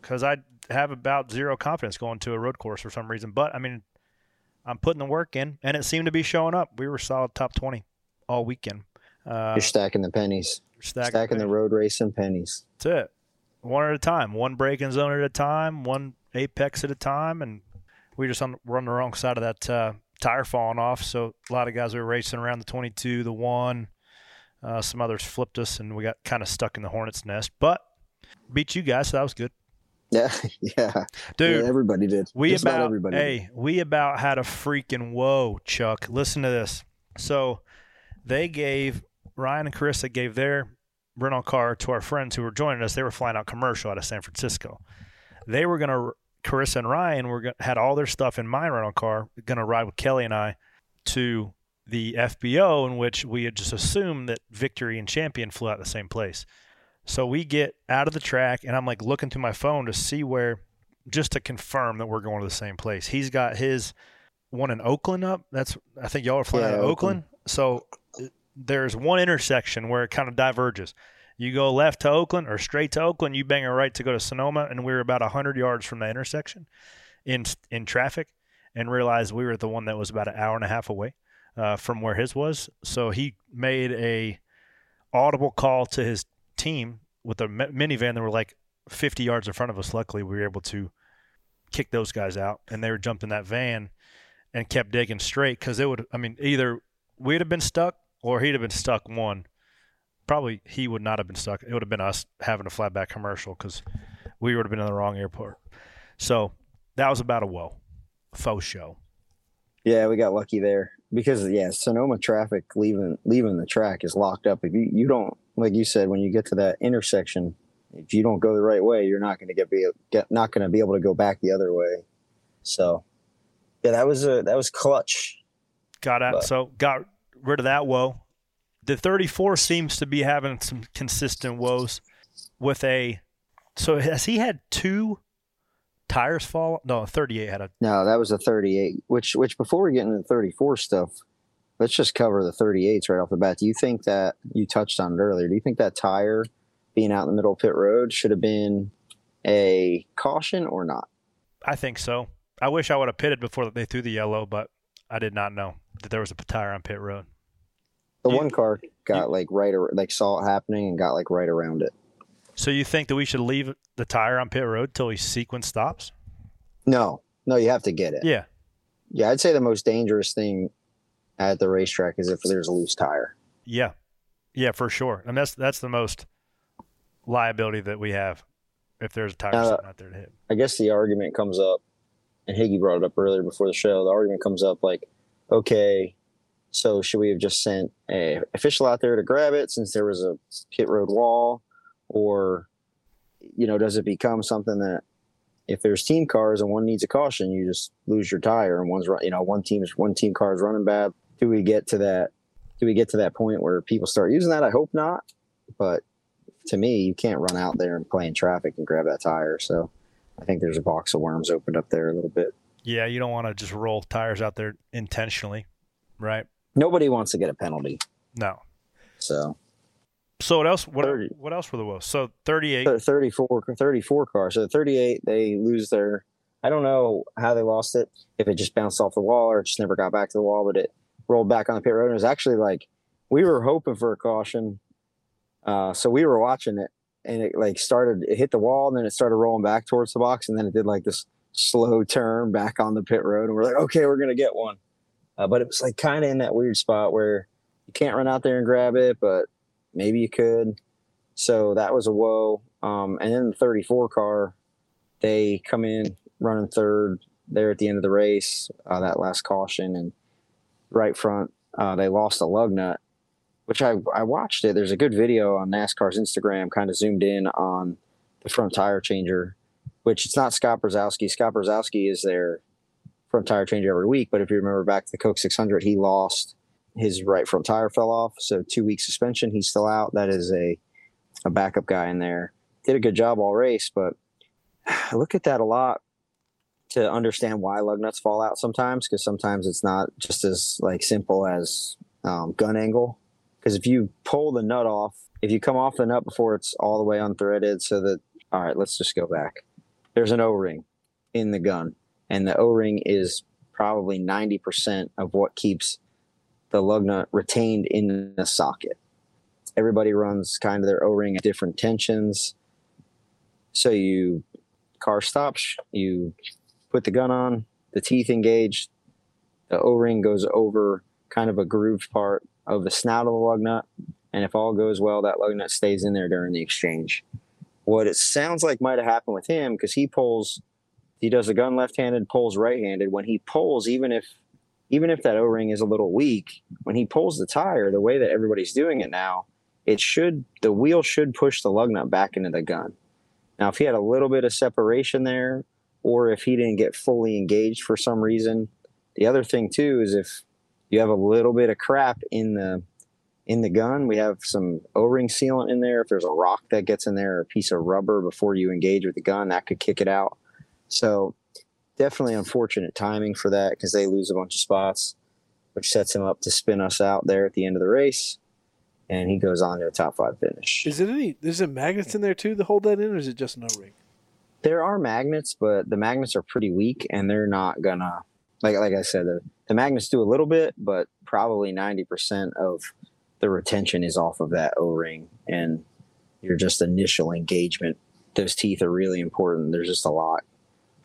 because I have about zero confidence going to a road course for some reason. But I mean, I'm putting the work in, and it seemed to be showing up. We were solid top twenty all weekend. Uh, You're stacking the pennies. stacking, Stacking the pennies. road racing pennies. That's it. One at a time, one braking zone at a time, one apex at a time, and we just on, were on the wrong side of that uh, tire falling off. So a lot of guys were racing around the 22, the one. Uh, some others flipped us, and we got kind of stuck in the hornet's nest. But beat you guys, so that was good, Yeah, yeah. dude. Yeah, everybody did. We Just about about everybody. did. hey, we about had a freaking whoa, Chuck. Listen to this. So they gave Ryan and Carissa gave their rental car to our friends who were joining us. They were flying out commercial out of San Francisco. They were gonna Carissa and Ryan were gonna, had all their stuff in my rental car, gonna ride with Kelly and I to the FBO, in which we had just assumed that Victory and Champion flew out the same place. So we get out of the track, and I'm like looking through my phone to see where, just to confirm that we're going to the same place. He's got his one in Oakland up. That's I think y'all are flying Yeah, out of Oakland. So uh, there's one intersection where it kind of diverges. You go left to Oakland or straight to Oakland. You bang a right to go to Sonoma, and we were about hundred yards from the intersection, in in traffic, and realized we were the one that was about an hour and a half away uh, from where his was. So he made a audible call to his team with a minivan that were like 50 yards in front of us. Luckily, we were able to kick those guys out, and they were jumped in that van and kept digging straight because it would. I mean, either we'd have been stuck or he'd have been stuck. One, probably he would not have been stuck. It would have been us having a fly back commercial because we would have been in the wrong airport. So that was about a whoa, faux show. Yeah, we got lucky there because yeah, Sonoma traffic leaving leaving the track is locked up. If you you don't like you said when you get to that intersection, if you don't go the right way, you're not going to get be get not going to be able to go back the other way. So yeah, that was a that was clutch. Got out, But- so got rid of that woe. The 34 seems to be having some consistent woes with a. So has he had two tires fall? No, 38 had a. No, that was a 38. Which which before we get into the 34 stuff, let's just cover the 38s right off the bat. Do you think that you touched on it earlier? Do you think that tire being out in the middle of pit road should have been a caution or not? I think so. I wish I would have pitted before they threw the yellow, but I did not know that there was a tire on pit road. The You- one car got like right, like saw it happening and got like right around it. So you think that we should leave the tire on pit road till he sequence stops? No, no, you have to get it. Yeah. Yeah, I'd say the most dangerous thing at the racetrack is if there's a loose tire. Yeah, yeah, for sure. And that's that's the most liability that we have if there's a tire Uh, sitting out there to hit. I guess the argument comes up, and Higgy brought it up earlier before the show. The argument comes up like, okay, so should we have just sent a official out there to grab it since there was a pit road wall, or you know, does it become something that if there's team cars and one needs a caution, you just lose your tire and one's you know, one team's one team car is running bad. Do we get to that? Do we get to that point where people start using that? I hope not, but to me, you can't run out there and play in traffic and grab that tire. So I think there's a box of worms opened up there a little bit. Yeah, you don't want to just roll tires out there intentionally, right? Nobody wants to get a penalty. No. So So what else? What, 30. what else were the woes? So 38. Thir- 34, 34 car. So 38, they lose their. I don't know how they lost it. If it just bounced off the wall or it just never got back to the wall, but it rolled back on the pit road. And it was actually like we were hoping for a caution. Uh, so we were watching it, and it like started. It hit the wall, and then it started rolling back towards the box, and then it did like this slow turn back on the pit road, and we're like, okay, we're gonna get one. Uh, but it was like kind of in that weird spot where you can't run out there and grab it, but maybe you could. So that was a woe. Um, and then the 34 car, they come in running third there at the end of the race, uh, that last caution, and right front, uh, they lost a lug nut, which I, I watched it. There's a good video on NASCAR's Instagram, kind of zoomed in on the front tire changer, which it's not Scott Brzezowski. Scott Brzezowski is their front tire changer every week. But if you remember back to the Coke 600, he lost his right front tire fell off. So two week suspension. He's still out. That is a, a backup guy in there. Did a good job all race, but I look at that a lot to understand why lug nuts fall out sometimes because sometimes it's not just as like simple as um, gun angle because if you pull the nut off if you come off the nut before it's all the way unthreaded so that all right let's just go back there's an o-ring in the gun and the o-ring is probably 90% of what keeps the lug nut retained in the socket everybody runs kind of their o-ring at different tensions so you car stops you put the gun on, the teeth engage, the O-ring goes over kind of a grooved part of the snout of the lug nut, and if all goes well, that lug nut stays in there during the exchange. What it sounds like might have happened with him because he pulls, he does the gun left-handed, pulls right-handed. When he pulls, even if even if that O-ring is a little weak, when he pulls the tire, the way that everybody's doing it now, it should the wheel should push the lug nut back into the gun. Now, if he had a little bit of separation there, or if he didn't get fully engaged for some reason. The other thing too is if you have a little bit of crap in the in the gun, we have some O-ring sealant in there. If there's a rock that gets in there, or a piece of rubber before you engage with the gun, that could kick it out. So definitely unfortunate timing for that because they lose a bunch of spots, which sets him up to spin us out there at the end of the race. And he goes on to a top five finish. Is it any? Is it magnets in there too to hold that in, or is it just an O-ring? There are magnets, but the magnets are pretty weak, and they're not gonna like like I said. The, the magnets do a little bit, but probably ninety percent of the retention is off of that O ring, and your just initial engagement. Those teeth are really important. There's just a lot,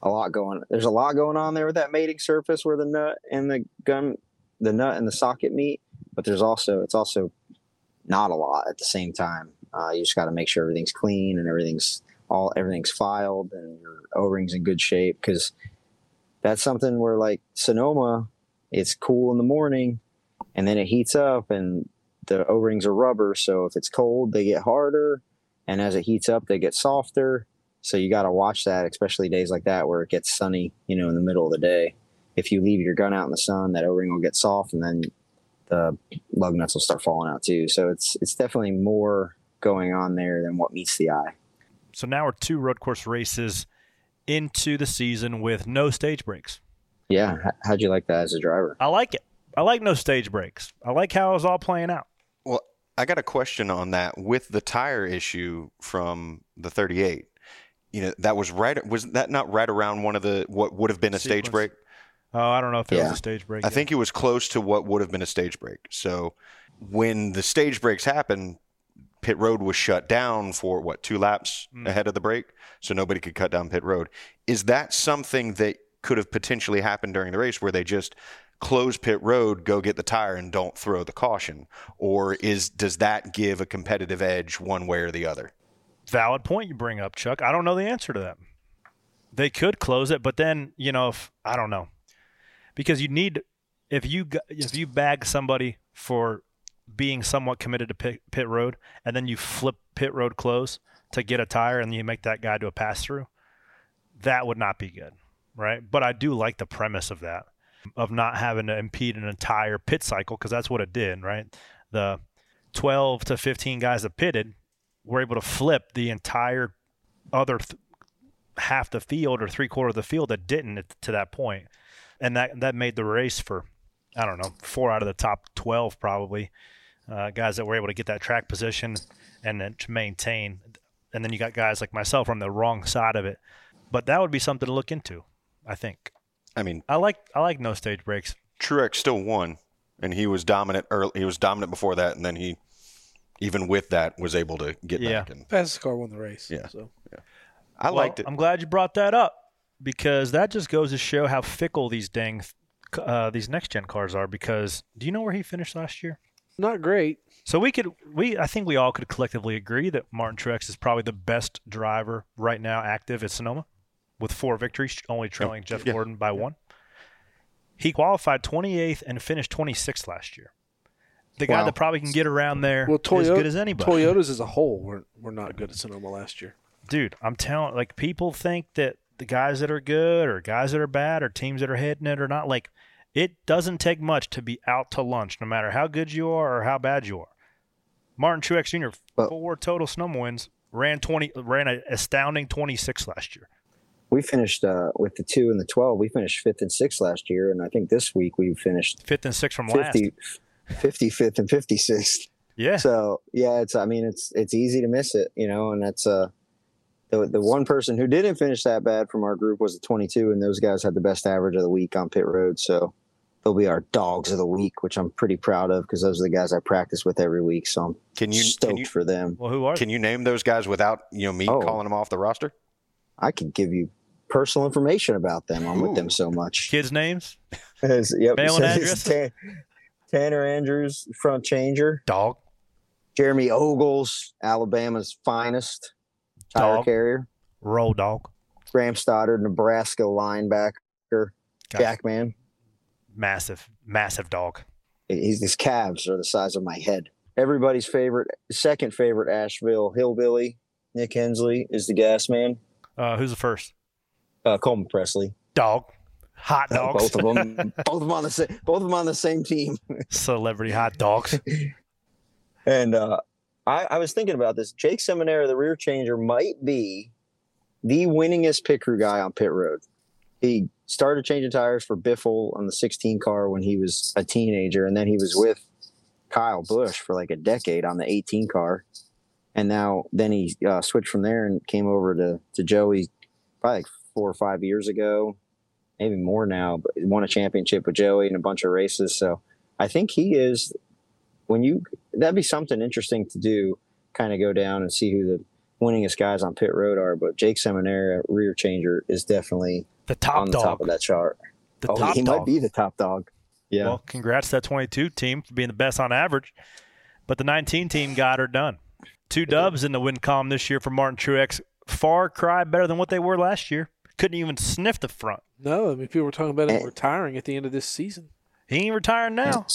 a lot going. There's a lot going on there with that mating surface where the nut and the gun, the nut and the socket meet. But there's also it's also not a lot at the same time. Uh, you just got to make sure everything's clean and everything's all everything's filed and your o-rings in good shape because that's something where like sonoma it's cool in the morning and then it heats up and the o-rings are rubber so if it's cold they get harder and as it heats up they get softer so you got to watch that especially days like that where it gets sunny you know in the middle of the day if you leave your gun out in the sun that o-ring will get soft and then the lug nuts will start falling out too so it's it's definitely more going on there than what meets the eye So now we're two road course races into the season with no stage breaks. yeah how'd you like that as a driver I like it. I like no stage breaks. I like how it's all playing out. Well, I got a question on that with the tire issue from the 38. You know, that was right. Was that not right around one of the what would have been a stage break? Oh, I don't know if it Yeah. was a stage break. I yet. think it was close to what would have been a stage break. So when the stage breaks happen, pit road was shut down for what two laps Mm. ahead of the break, so nobody could cut down pit road. Is that something that could have potentially happened during the race where they just close pit road, go get the tire, and don't throw the caution, or is does that give a competitive edge one way or the other? Valid point you bring up, Chuck. I don't know the answer to that. They could close it, but then you know, if I don't know, because you need if you if you bag somebody for being somewhat committed to pit, pit road, and then you flip pit road close to get a tire, and you make that guy do a pass through, that would not be good, right? But I do like the premise of that, of not having to impede an entire pit cycle, because that's what it did, right? The 12 to 15 guys that pitted were able to flip the entire other th- half the field or three quarter of the field that didn't at- to that point, and that that made the race for I don't know four out of the top twelve probably uh, guys that were able to get that track position and then to maintain, and then you got guys like myself on the wrong side of it. But that would be something to look into. I think. I mean, I like I like no stage breaks. Truex still won, and he was dominant early. He was dominant before that, and then he, even with that, was able to get Yeah. back. And Fastest car won the race. Yeah. So yeah. I Well, liked it. I'm glad you brought that up because that just goes to show how fickle these dang uh, these next gen cars are. Because do you know where he finished last year? not great. So we could we I think we all could collectively agree that Martin Truex is probably the best driver right now active at Sonoma, with four victories, only trailing Jeff Yeah. Gordon by one. He qualified 28th and finished 26th last year. The guy Wow. that probably can get around there Well, as good as anybody. Toyotas as a whole were were not good at Sonoma last year. dude, I'm telling like people think that the guys that are good or guys that are bad or teams that are hitting it or not like it doesn't take much to be out to lunch, no matter how good you are or how bad you are. Martin Truex Jr. Well- four total Sonoma wins, ran twenty, ran an astounding twenty six last year. We finished uh, with the two and the twelve. We finished fifth and sixth last year, and I think this week we finished Fifth and sixth from last. 50, 55th and fifty sixth. Yeah, So yeah, it's I mean it's it's easy to miss it, you know, and that's uh the the one person who didn't finish that bad from our group was the 22, and those guys had the best average of the week on pit road. So they'll be our dogs of the week, which I'm pretty proud of because those are the guys I practice with every week. So I'm Can you stoked can you for them. well, who are can you name those guys without you know me Oh. calling them off the roster? I could give you personal information about them. I'm Ooh. with them so much. kids' names? It's- yep, it Mailing address? Tan- Tanner Andrews, front changer. Dog, Jeremy Ogles, Alabama's finest tire Dog. carrier. roll dog, Graham Stoddard, Nebraska linebacker. Gotcha. Jackman. massive, massive dog. He's his calves are the size of my head. Everybody's favorite, second favorite Asheville hillbilly, Nick Hensley, is the gas man. Uh, who's the first? Uh, Coleman Presley. Dog, hot Uh, dogs, both of them, both of them on the same, both of them on the same team. celebrity hot dogs. And uh, I, I was thinking about this. Jake Seminara, the rear changer, might be the winningest pit crew guy on pit road. He started changing tires for Biffle on the 16 car when he was a teenager, and then he was with Kyle Busch for like a decade on the 18 car. And now, then he uh, switched from there and came over to, to Joey probably like four or five years ago, maybe more now, but won a championship with Joey and a bunch of races. So I think he is when you that'd be something interesting to do kind of go down and see who the winningest guys on pit road are but jake seminara rear changer is definitely The top on the dog. top of that chart The oh top he dog. might be the top dog yeah Well, congrats to that 22 team for being the best on average. But the 19 team got her done. Two dubs in the win column this year for Martin Truex. Far cry better than what they were last year. Couldn't even sniff the front. No, I mean people were talking about him Eh. retiring at the end of this season. He ain't retiring now.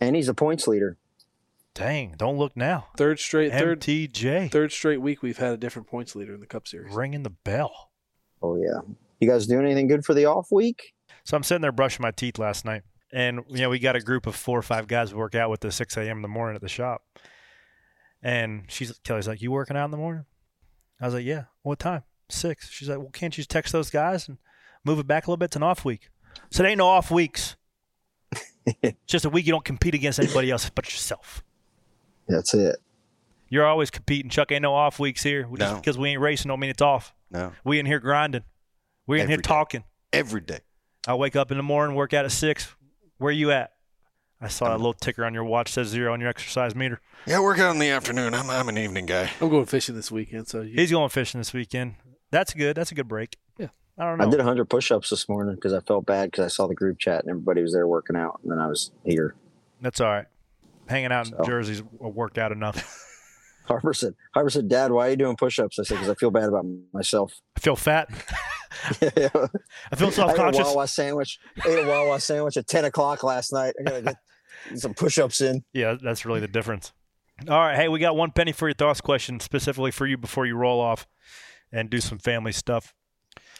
and he's a points leader Dang, don't look now. Third straight third TJ. third straight week we've had a different points leader in the Cup Series. ringing the bell. oh yeah you guys doing anything good for the off week So I'm sitting there brushing my teeth last night, and you know we got a group of four or five guys we work out with at 6 a.m. in the morning at the shop. And she's Kelly's like, "You working out in the morning?" I was like, "Yeah." What time? Six. She's like, "Well, can't you just text those guys and move it back a little bit to an off week?" So it ain't no off weeks. it's just a week you don't compete against anybody else but yourself. that's it You're always competing, Chuck. Ain't no off weeks here. Just No. because we ain't racing don't mean it's off. No, We in here grinding. We in here Every day. talking. every day. I wake up in the morning, work out at six. Where you at? I saw that little ticker on your watch says zero on your exercise meter. Yeah, work out in the afternoon. I'm I'm an evening guy. I'm going fishing this weekend, so you, He's going fishing this weekend. That's good. That's a good break. I don't know. i did 100 push-ups this morning because i felt bad because i saw the group chat and everybody was there working out and then i was here That's all right. Hanging out in So. Jersey's worked out enough. harper said harper said dad why are you doing push-ups i said because i feel bad about myself I feel fat. I I feel ate self a conscious. Wawa sandwich. Ate a Wawa sandwich at ten o'clock last night. I gotta get some push-ups in. Yeah, that's really the difference. All right. Hey, we got one penny for your thoughts question specifically for you before you roll off and do some family stuff.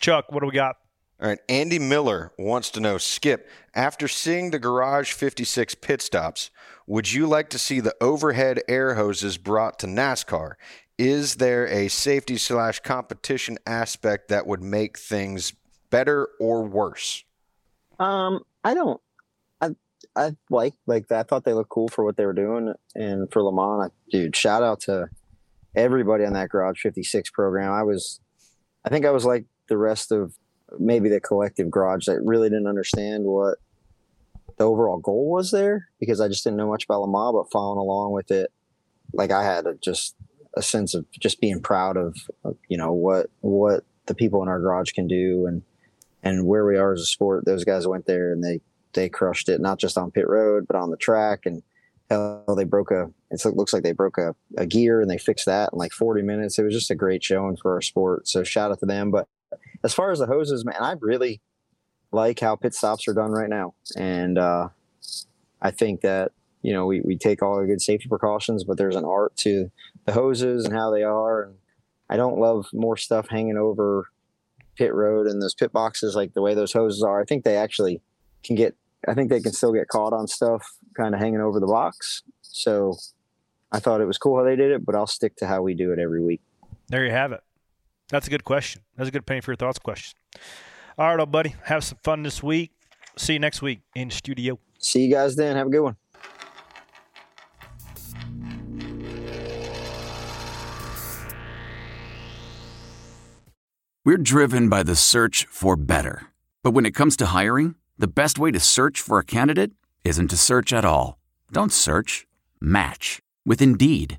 Chuck, what do we got? All right, Andy Miller wants to know, Skip, after seeing the Garage 56 pit stops, would you like to see the overhead air hoses brought to NASCAR? is there a safety slash competition aspect that would make things better or worse? Um, I don't. I I like like that. I thought they looked cool for what they were doing, and for Le Mans, I, dude, shout out to everybody on that Garage 56 program. I was, I think I was like the rest of maybe the collective garage that really didn't understand what the overall goal was there because I just didn't know much about Le Mans, but following along with it, like I had a, just a sense of just being proud of, of, you know what what the people in our garage can do and and where we are as a sport. Those guys went there and they they crushed it, not just on pit road but on the track and hell they broke a it looks like they broke a, a gear and they fixed that in like 40 minutes. It was just a great showing for our sport. So shout out to them. But as far as the hoses, man, I really like how pit stops are done right now. And uh, I think that, you know, we, we take all the good safety precautions, but there's an art to the hoses and how they are. And I don't love more stuff hanging over pit road and those pit boxes like the way those hoses are. I think they actually can get, I think they can still get caught on stuff kind of hanging over the box. So I thought it was cool how they did it, but I'll stick to how we do it every week. There you have it. That's a good question. That's a good penny for your thoughts question. All right, old buddy. Have some fun this week. See you next week in studio. See you guys then. Have a good one. We're driven by the search for better. But when it comes to hiring, the best way to search for a candidate isn't to search at all. Don't search, match with Indeed.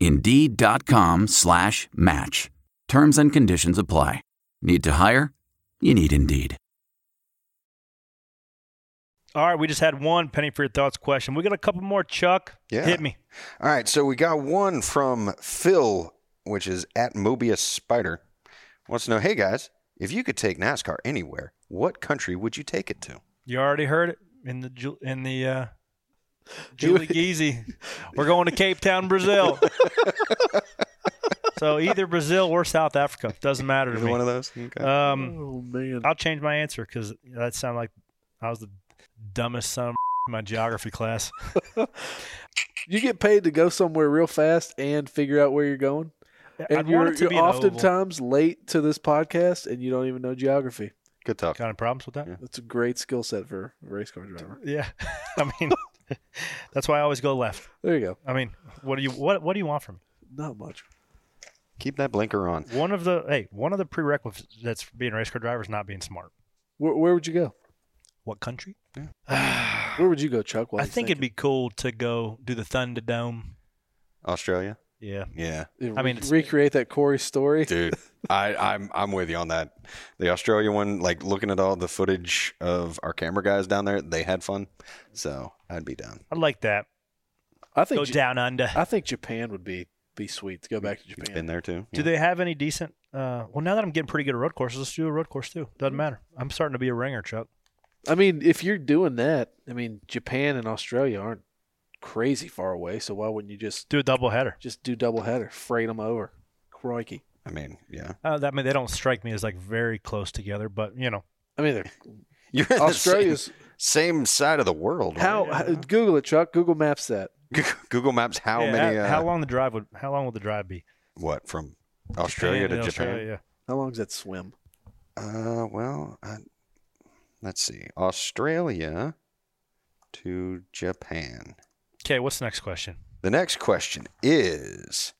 Indeed.com slash match. Terms and conditions apply. Need to hire? You need Indeed. All right, we just had one penny for your thoughts question. We got a couple more, Chuck. Yeah. Hit me. All right, so we got one from Phil, which is at Mobius Spider. Wants to know, hey guys, if you could take NASCAR anywhere, what country would you take it to? You already heard it in the in the uh, Julie Geezy. We're going to Cape Town, Brazil. so either Brazil or South Africa doesn't matter to Either me. one of those? Okay. Um, Oh man. I'll change my answer because that sounded like I was the dumbest son of in my geography class. You get paid to go somewhere real fast and figure out where you're going. I'd And you're, it to you're be an oval. oftentimes late to this podcast and you don't even know geography. Good talk. Kind of problems with that? Yeah. That's a great skill set for a race car driver. Yeah, I mean, that's why I always go left. There you go. I mean, what do you what what do you want from me? Not much. Keep that blinker on. One of the hey, one of the prerequisites that's for being a race car driver is not being smart. Where, where would you go? What country? Yeah. Where would you go, Chuck? while I he's think it'd thinking? be cool to go do the Thunderdome. Australia? Yeah, Yeah. I mean, it's- recreate that Corey story. Dude, I, I'm I'm with you on that. The Australia one, like looking at all the footage of our camera guys down there, they had fun. So I'd be down. I like that. I think Go Ja- down under. I think Japan would be be sweet to go back to It's Japan. been there too. Do they have any decent? Uh, well, now that I'm getting pretty good at road courses, let's do a road course too. Doesn't matter. I'm starting to be a ringer, Chuck. I mean, if you're doing that, I mean, Japan and Australia aren't crazy far away, so why wouldn't you just Do a double header. just do double header, freight them over? Crikey! I mean, yeah. Uh, that I mean, they don't strike me as like very close together, but you know, I mean, they're, You're in the Australia's same, same side of the world. how, Yeah. how- Google it, Chuck. Google Maps that. Google Maps how Yeah, many How, uh, how long the drive would? How long would the drive be? what from Australia Japan to to Japan? Australia, How long does that swim? Uh, well, I, let's see. Australia to Japan. Okay, what's the next question? The next question is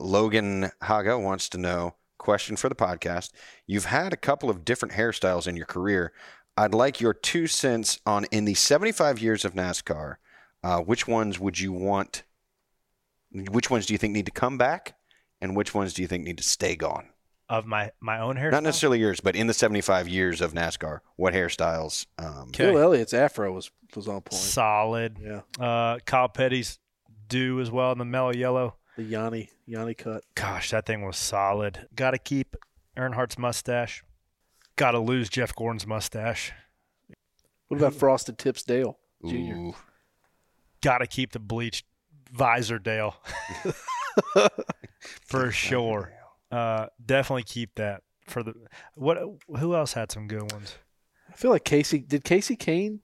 Logan Haga wants to know question for the podcast. You've had a couple of different hairstyles in your career. I'd like your two cents on in the 75 years of NASCAR, uh, which ones would you want? Which ones do you think need to come back, and which ones do you think need to stay gone? Of my my own hair. Not necessarily yours, but in the 75 years of NASCAR, what hairstyles? Um, Okay. Bill Elliott's afro was was on point. Solid. Yeah, Uh, Kyle Petty's do as well in the mellow yellow. The Yanni Yanni cut. Gosh, that thing was solid. Got to keep Earnhardt's mustache. Got to lose Jeff Gordon's mustache. What about Frosted Tips Dale Jr.? Ooh. Got to keep the bleached visor Dale for sure. Uh, definitely keep that for the what? Who else had some good ones? I feel like Casey did Kasey Kahne.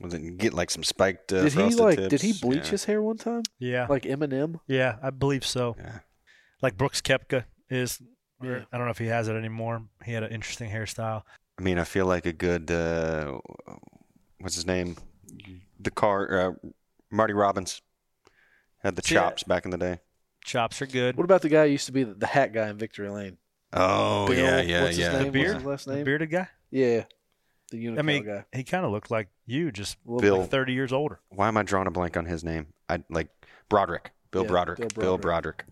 Was it get like some spiked? Uh, did he like? tips? Did he bleach Yeah. his hair one time? Yeah, Like Eminem. yeah, I believe so. Yeah. Like Brooks Koepka is. Yeah. I don't know if he has it anymore. He had an interesting hairstyle. I mean, I feel like a good. Uh, what's his name? The car. Uh, Marty Robbins had the Yeah. chops back in the day. Chops are good. What about the guy who used to be the, the hat guy in Victory Lane? Oh Bill, yeah, yeah, what's his yeah. name? The beard? What's his last The bearded guy. Yeah, the Unocal I mean, guy. he kind of looked like you, just Bill. like thirty years older. Why am I drawing a blank on his name? I like Broderick. Bill Yeah, Broderick. Bill Bill Broderick. Broderick.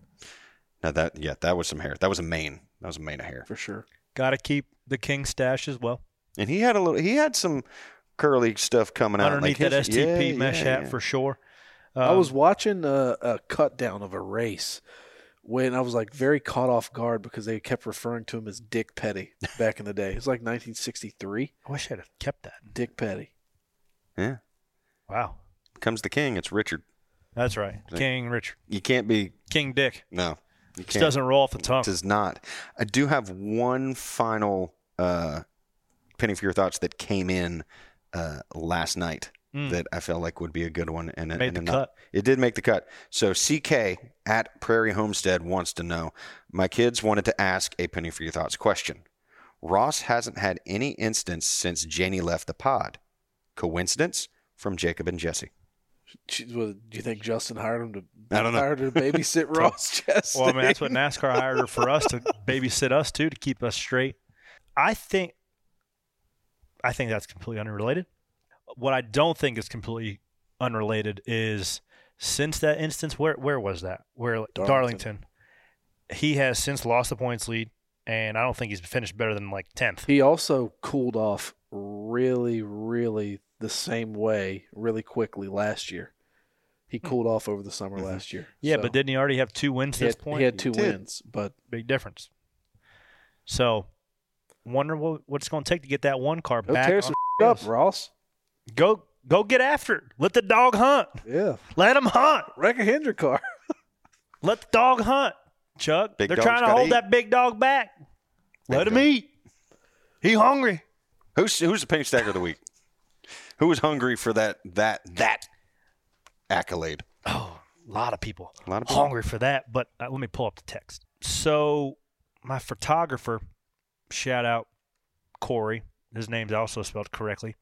Now that yeah, that was some hair. That was a mane. That was a mane of hair. for sure. Got to keep the king stash as well. And he had a little. He had some curly stuff coming out Underneath like that his- STP yeah, mesh yeah, hat yeah. for sure. I Um, was watching a, a cut down of a race when I was like very caught off guard because they kept referring to him as Dick Petty back in the day. It was like 1963. I wish I'd have kept that. Dick Petty. Yeah. Wow, Comes the king. It's Richard. that's right. Like- King Richard, You can't be. King Dick. No. You can't. doesn't roll off the tongue. It does not. I do have one final uh, penny for your thoughts that came in uh, last night Mm. that I felt like would be a good one. And, it Made and the not- cut. It did make the cut. So CK at Prairie Homestead wants to know. My kids wanted to ask a penny for your thoughts question. Ross hasn't had any instance since Janie left the pod. Coincidence? From Jacob and Jesse. Well, Do you think Justin hired him to I don't know. hired her to babysit Ross Chastain? Well, I mean, that's what NASCAR hired her for us to babysit us too, to keep us straight. I think, I think that's completely unrelated. What I don't think is completely unrelated is since that instance, where where was that? Where Darlington. Darlington. He has since lost the points lead, and I don't think he's finished better than like tenth. He also cooled off really, really the same way really quickly last year. He cooled off over the summer last year. Hmm. Yeah, So but didn't he already have two wins at this had, point? he had two did. wins, but Big difference. So, wonder what what it's going to take to get that one car go back. tear some up. Ross. Go go get after it. Let the dog hunt. Yeah, Let him hunt. wreck a Hendrick car. Let the dog hunt. Chuck, Big they're trying to hold eat. that big dog back. Let him eat. He hungry. Who's who's the penny stacker of the week? Who was hungry for that that that accolade? Oh, a lot of people. A lot of people. hungry for that. But uh, let me pull up the text. So, my photographer, shout out Corey. His name's also spelled correctly.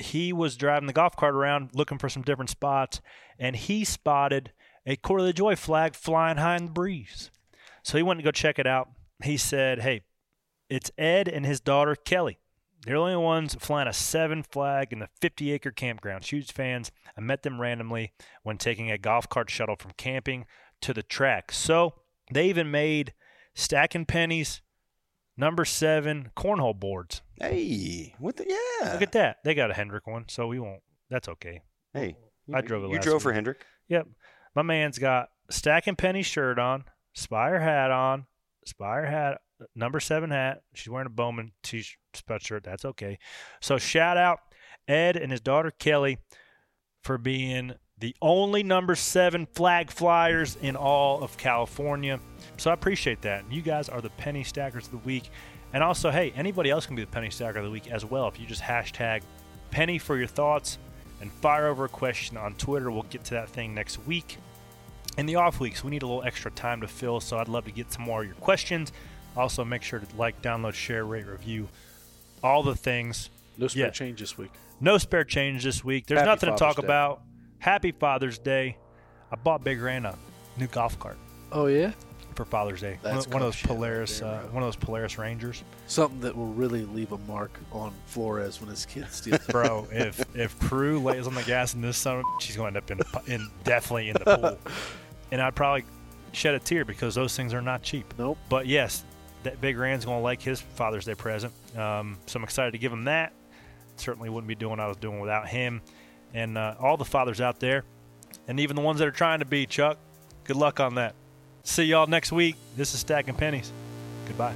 He was driving the golf cart around looking for some different spots, and he spotted a Corey LaJoie flag flying high in the breeze. So he went to go check it out. He said, "Hey, it's Ed and his daughter Kelly. They're the only ones flying a seven flag in the 50 acre campground. Huge fans. I met them randomly when taking a golf cart shuttle from camping to the track. So they even made stacking pennies, number seven cornhole boards. Hey, what the yeah? Look at that. They got a Hendrick one, so we won't. That's okay. Hey, I drove it You last drove week. for Hendrick. Yep. My man's got stacking penny shirt on, Spire hat on, Spire hat, number seven hat. She's wearing a Bowman t sweatshirt. That's okay. So shout out Ed and his daughter Kelly for being the only number seven flag flyers in all of California. So I appreciate that. You guys are the penny stackers of the week. And also, hey, anybody else can be the penny stacker of the week as well. If you just hashtag penny for your thoughts and fire over a question on Twitter, we'll get to that thing next week. In the off weeks, we need a little extra time to fill, so I'd love to get some more of your questions. Also, make sure to like, download, share, rate, review, all the things. No spare Yeah. change this week. No spare change this week. There's Happy nothing to talk Day. about. Happy Father's Day. I bought Big Ran a new golf cart Oh yeah, for Father's Day. That's one, one of those shit right Polaris, there, uh, one of those Polaris Rangers, something that will really leave a mark on Flores when his kids steal. it. bro. if if Crew lays on the gas in this summer, she's going to end up in, in definitely in the pool, and I'd probably shed a tear because those things are not cheap. Nope. But yes, that Big Rand's going to like his Father's Day present. Um, so I'm excited to give him that. Certainly wouldn't be doing what I was doing without him and uh, all the fathers out there, and even the ones that are trying to be, Chuck. Good luck on that. See y'all next week. This is Stacking Pennies. Goodbye.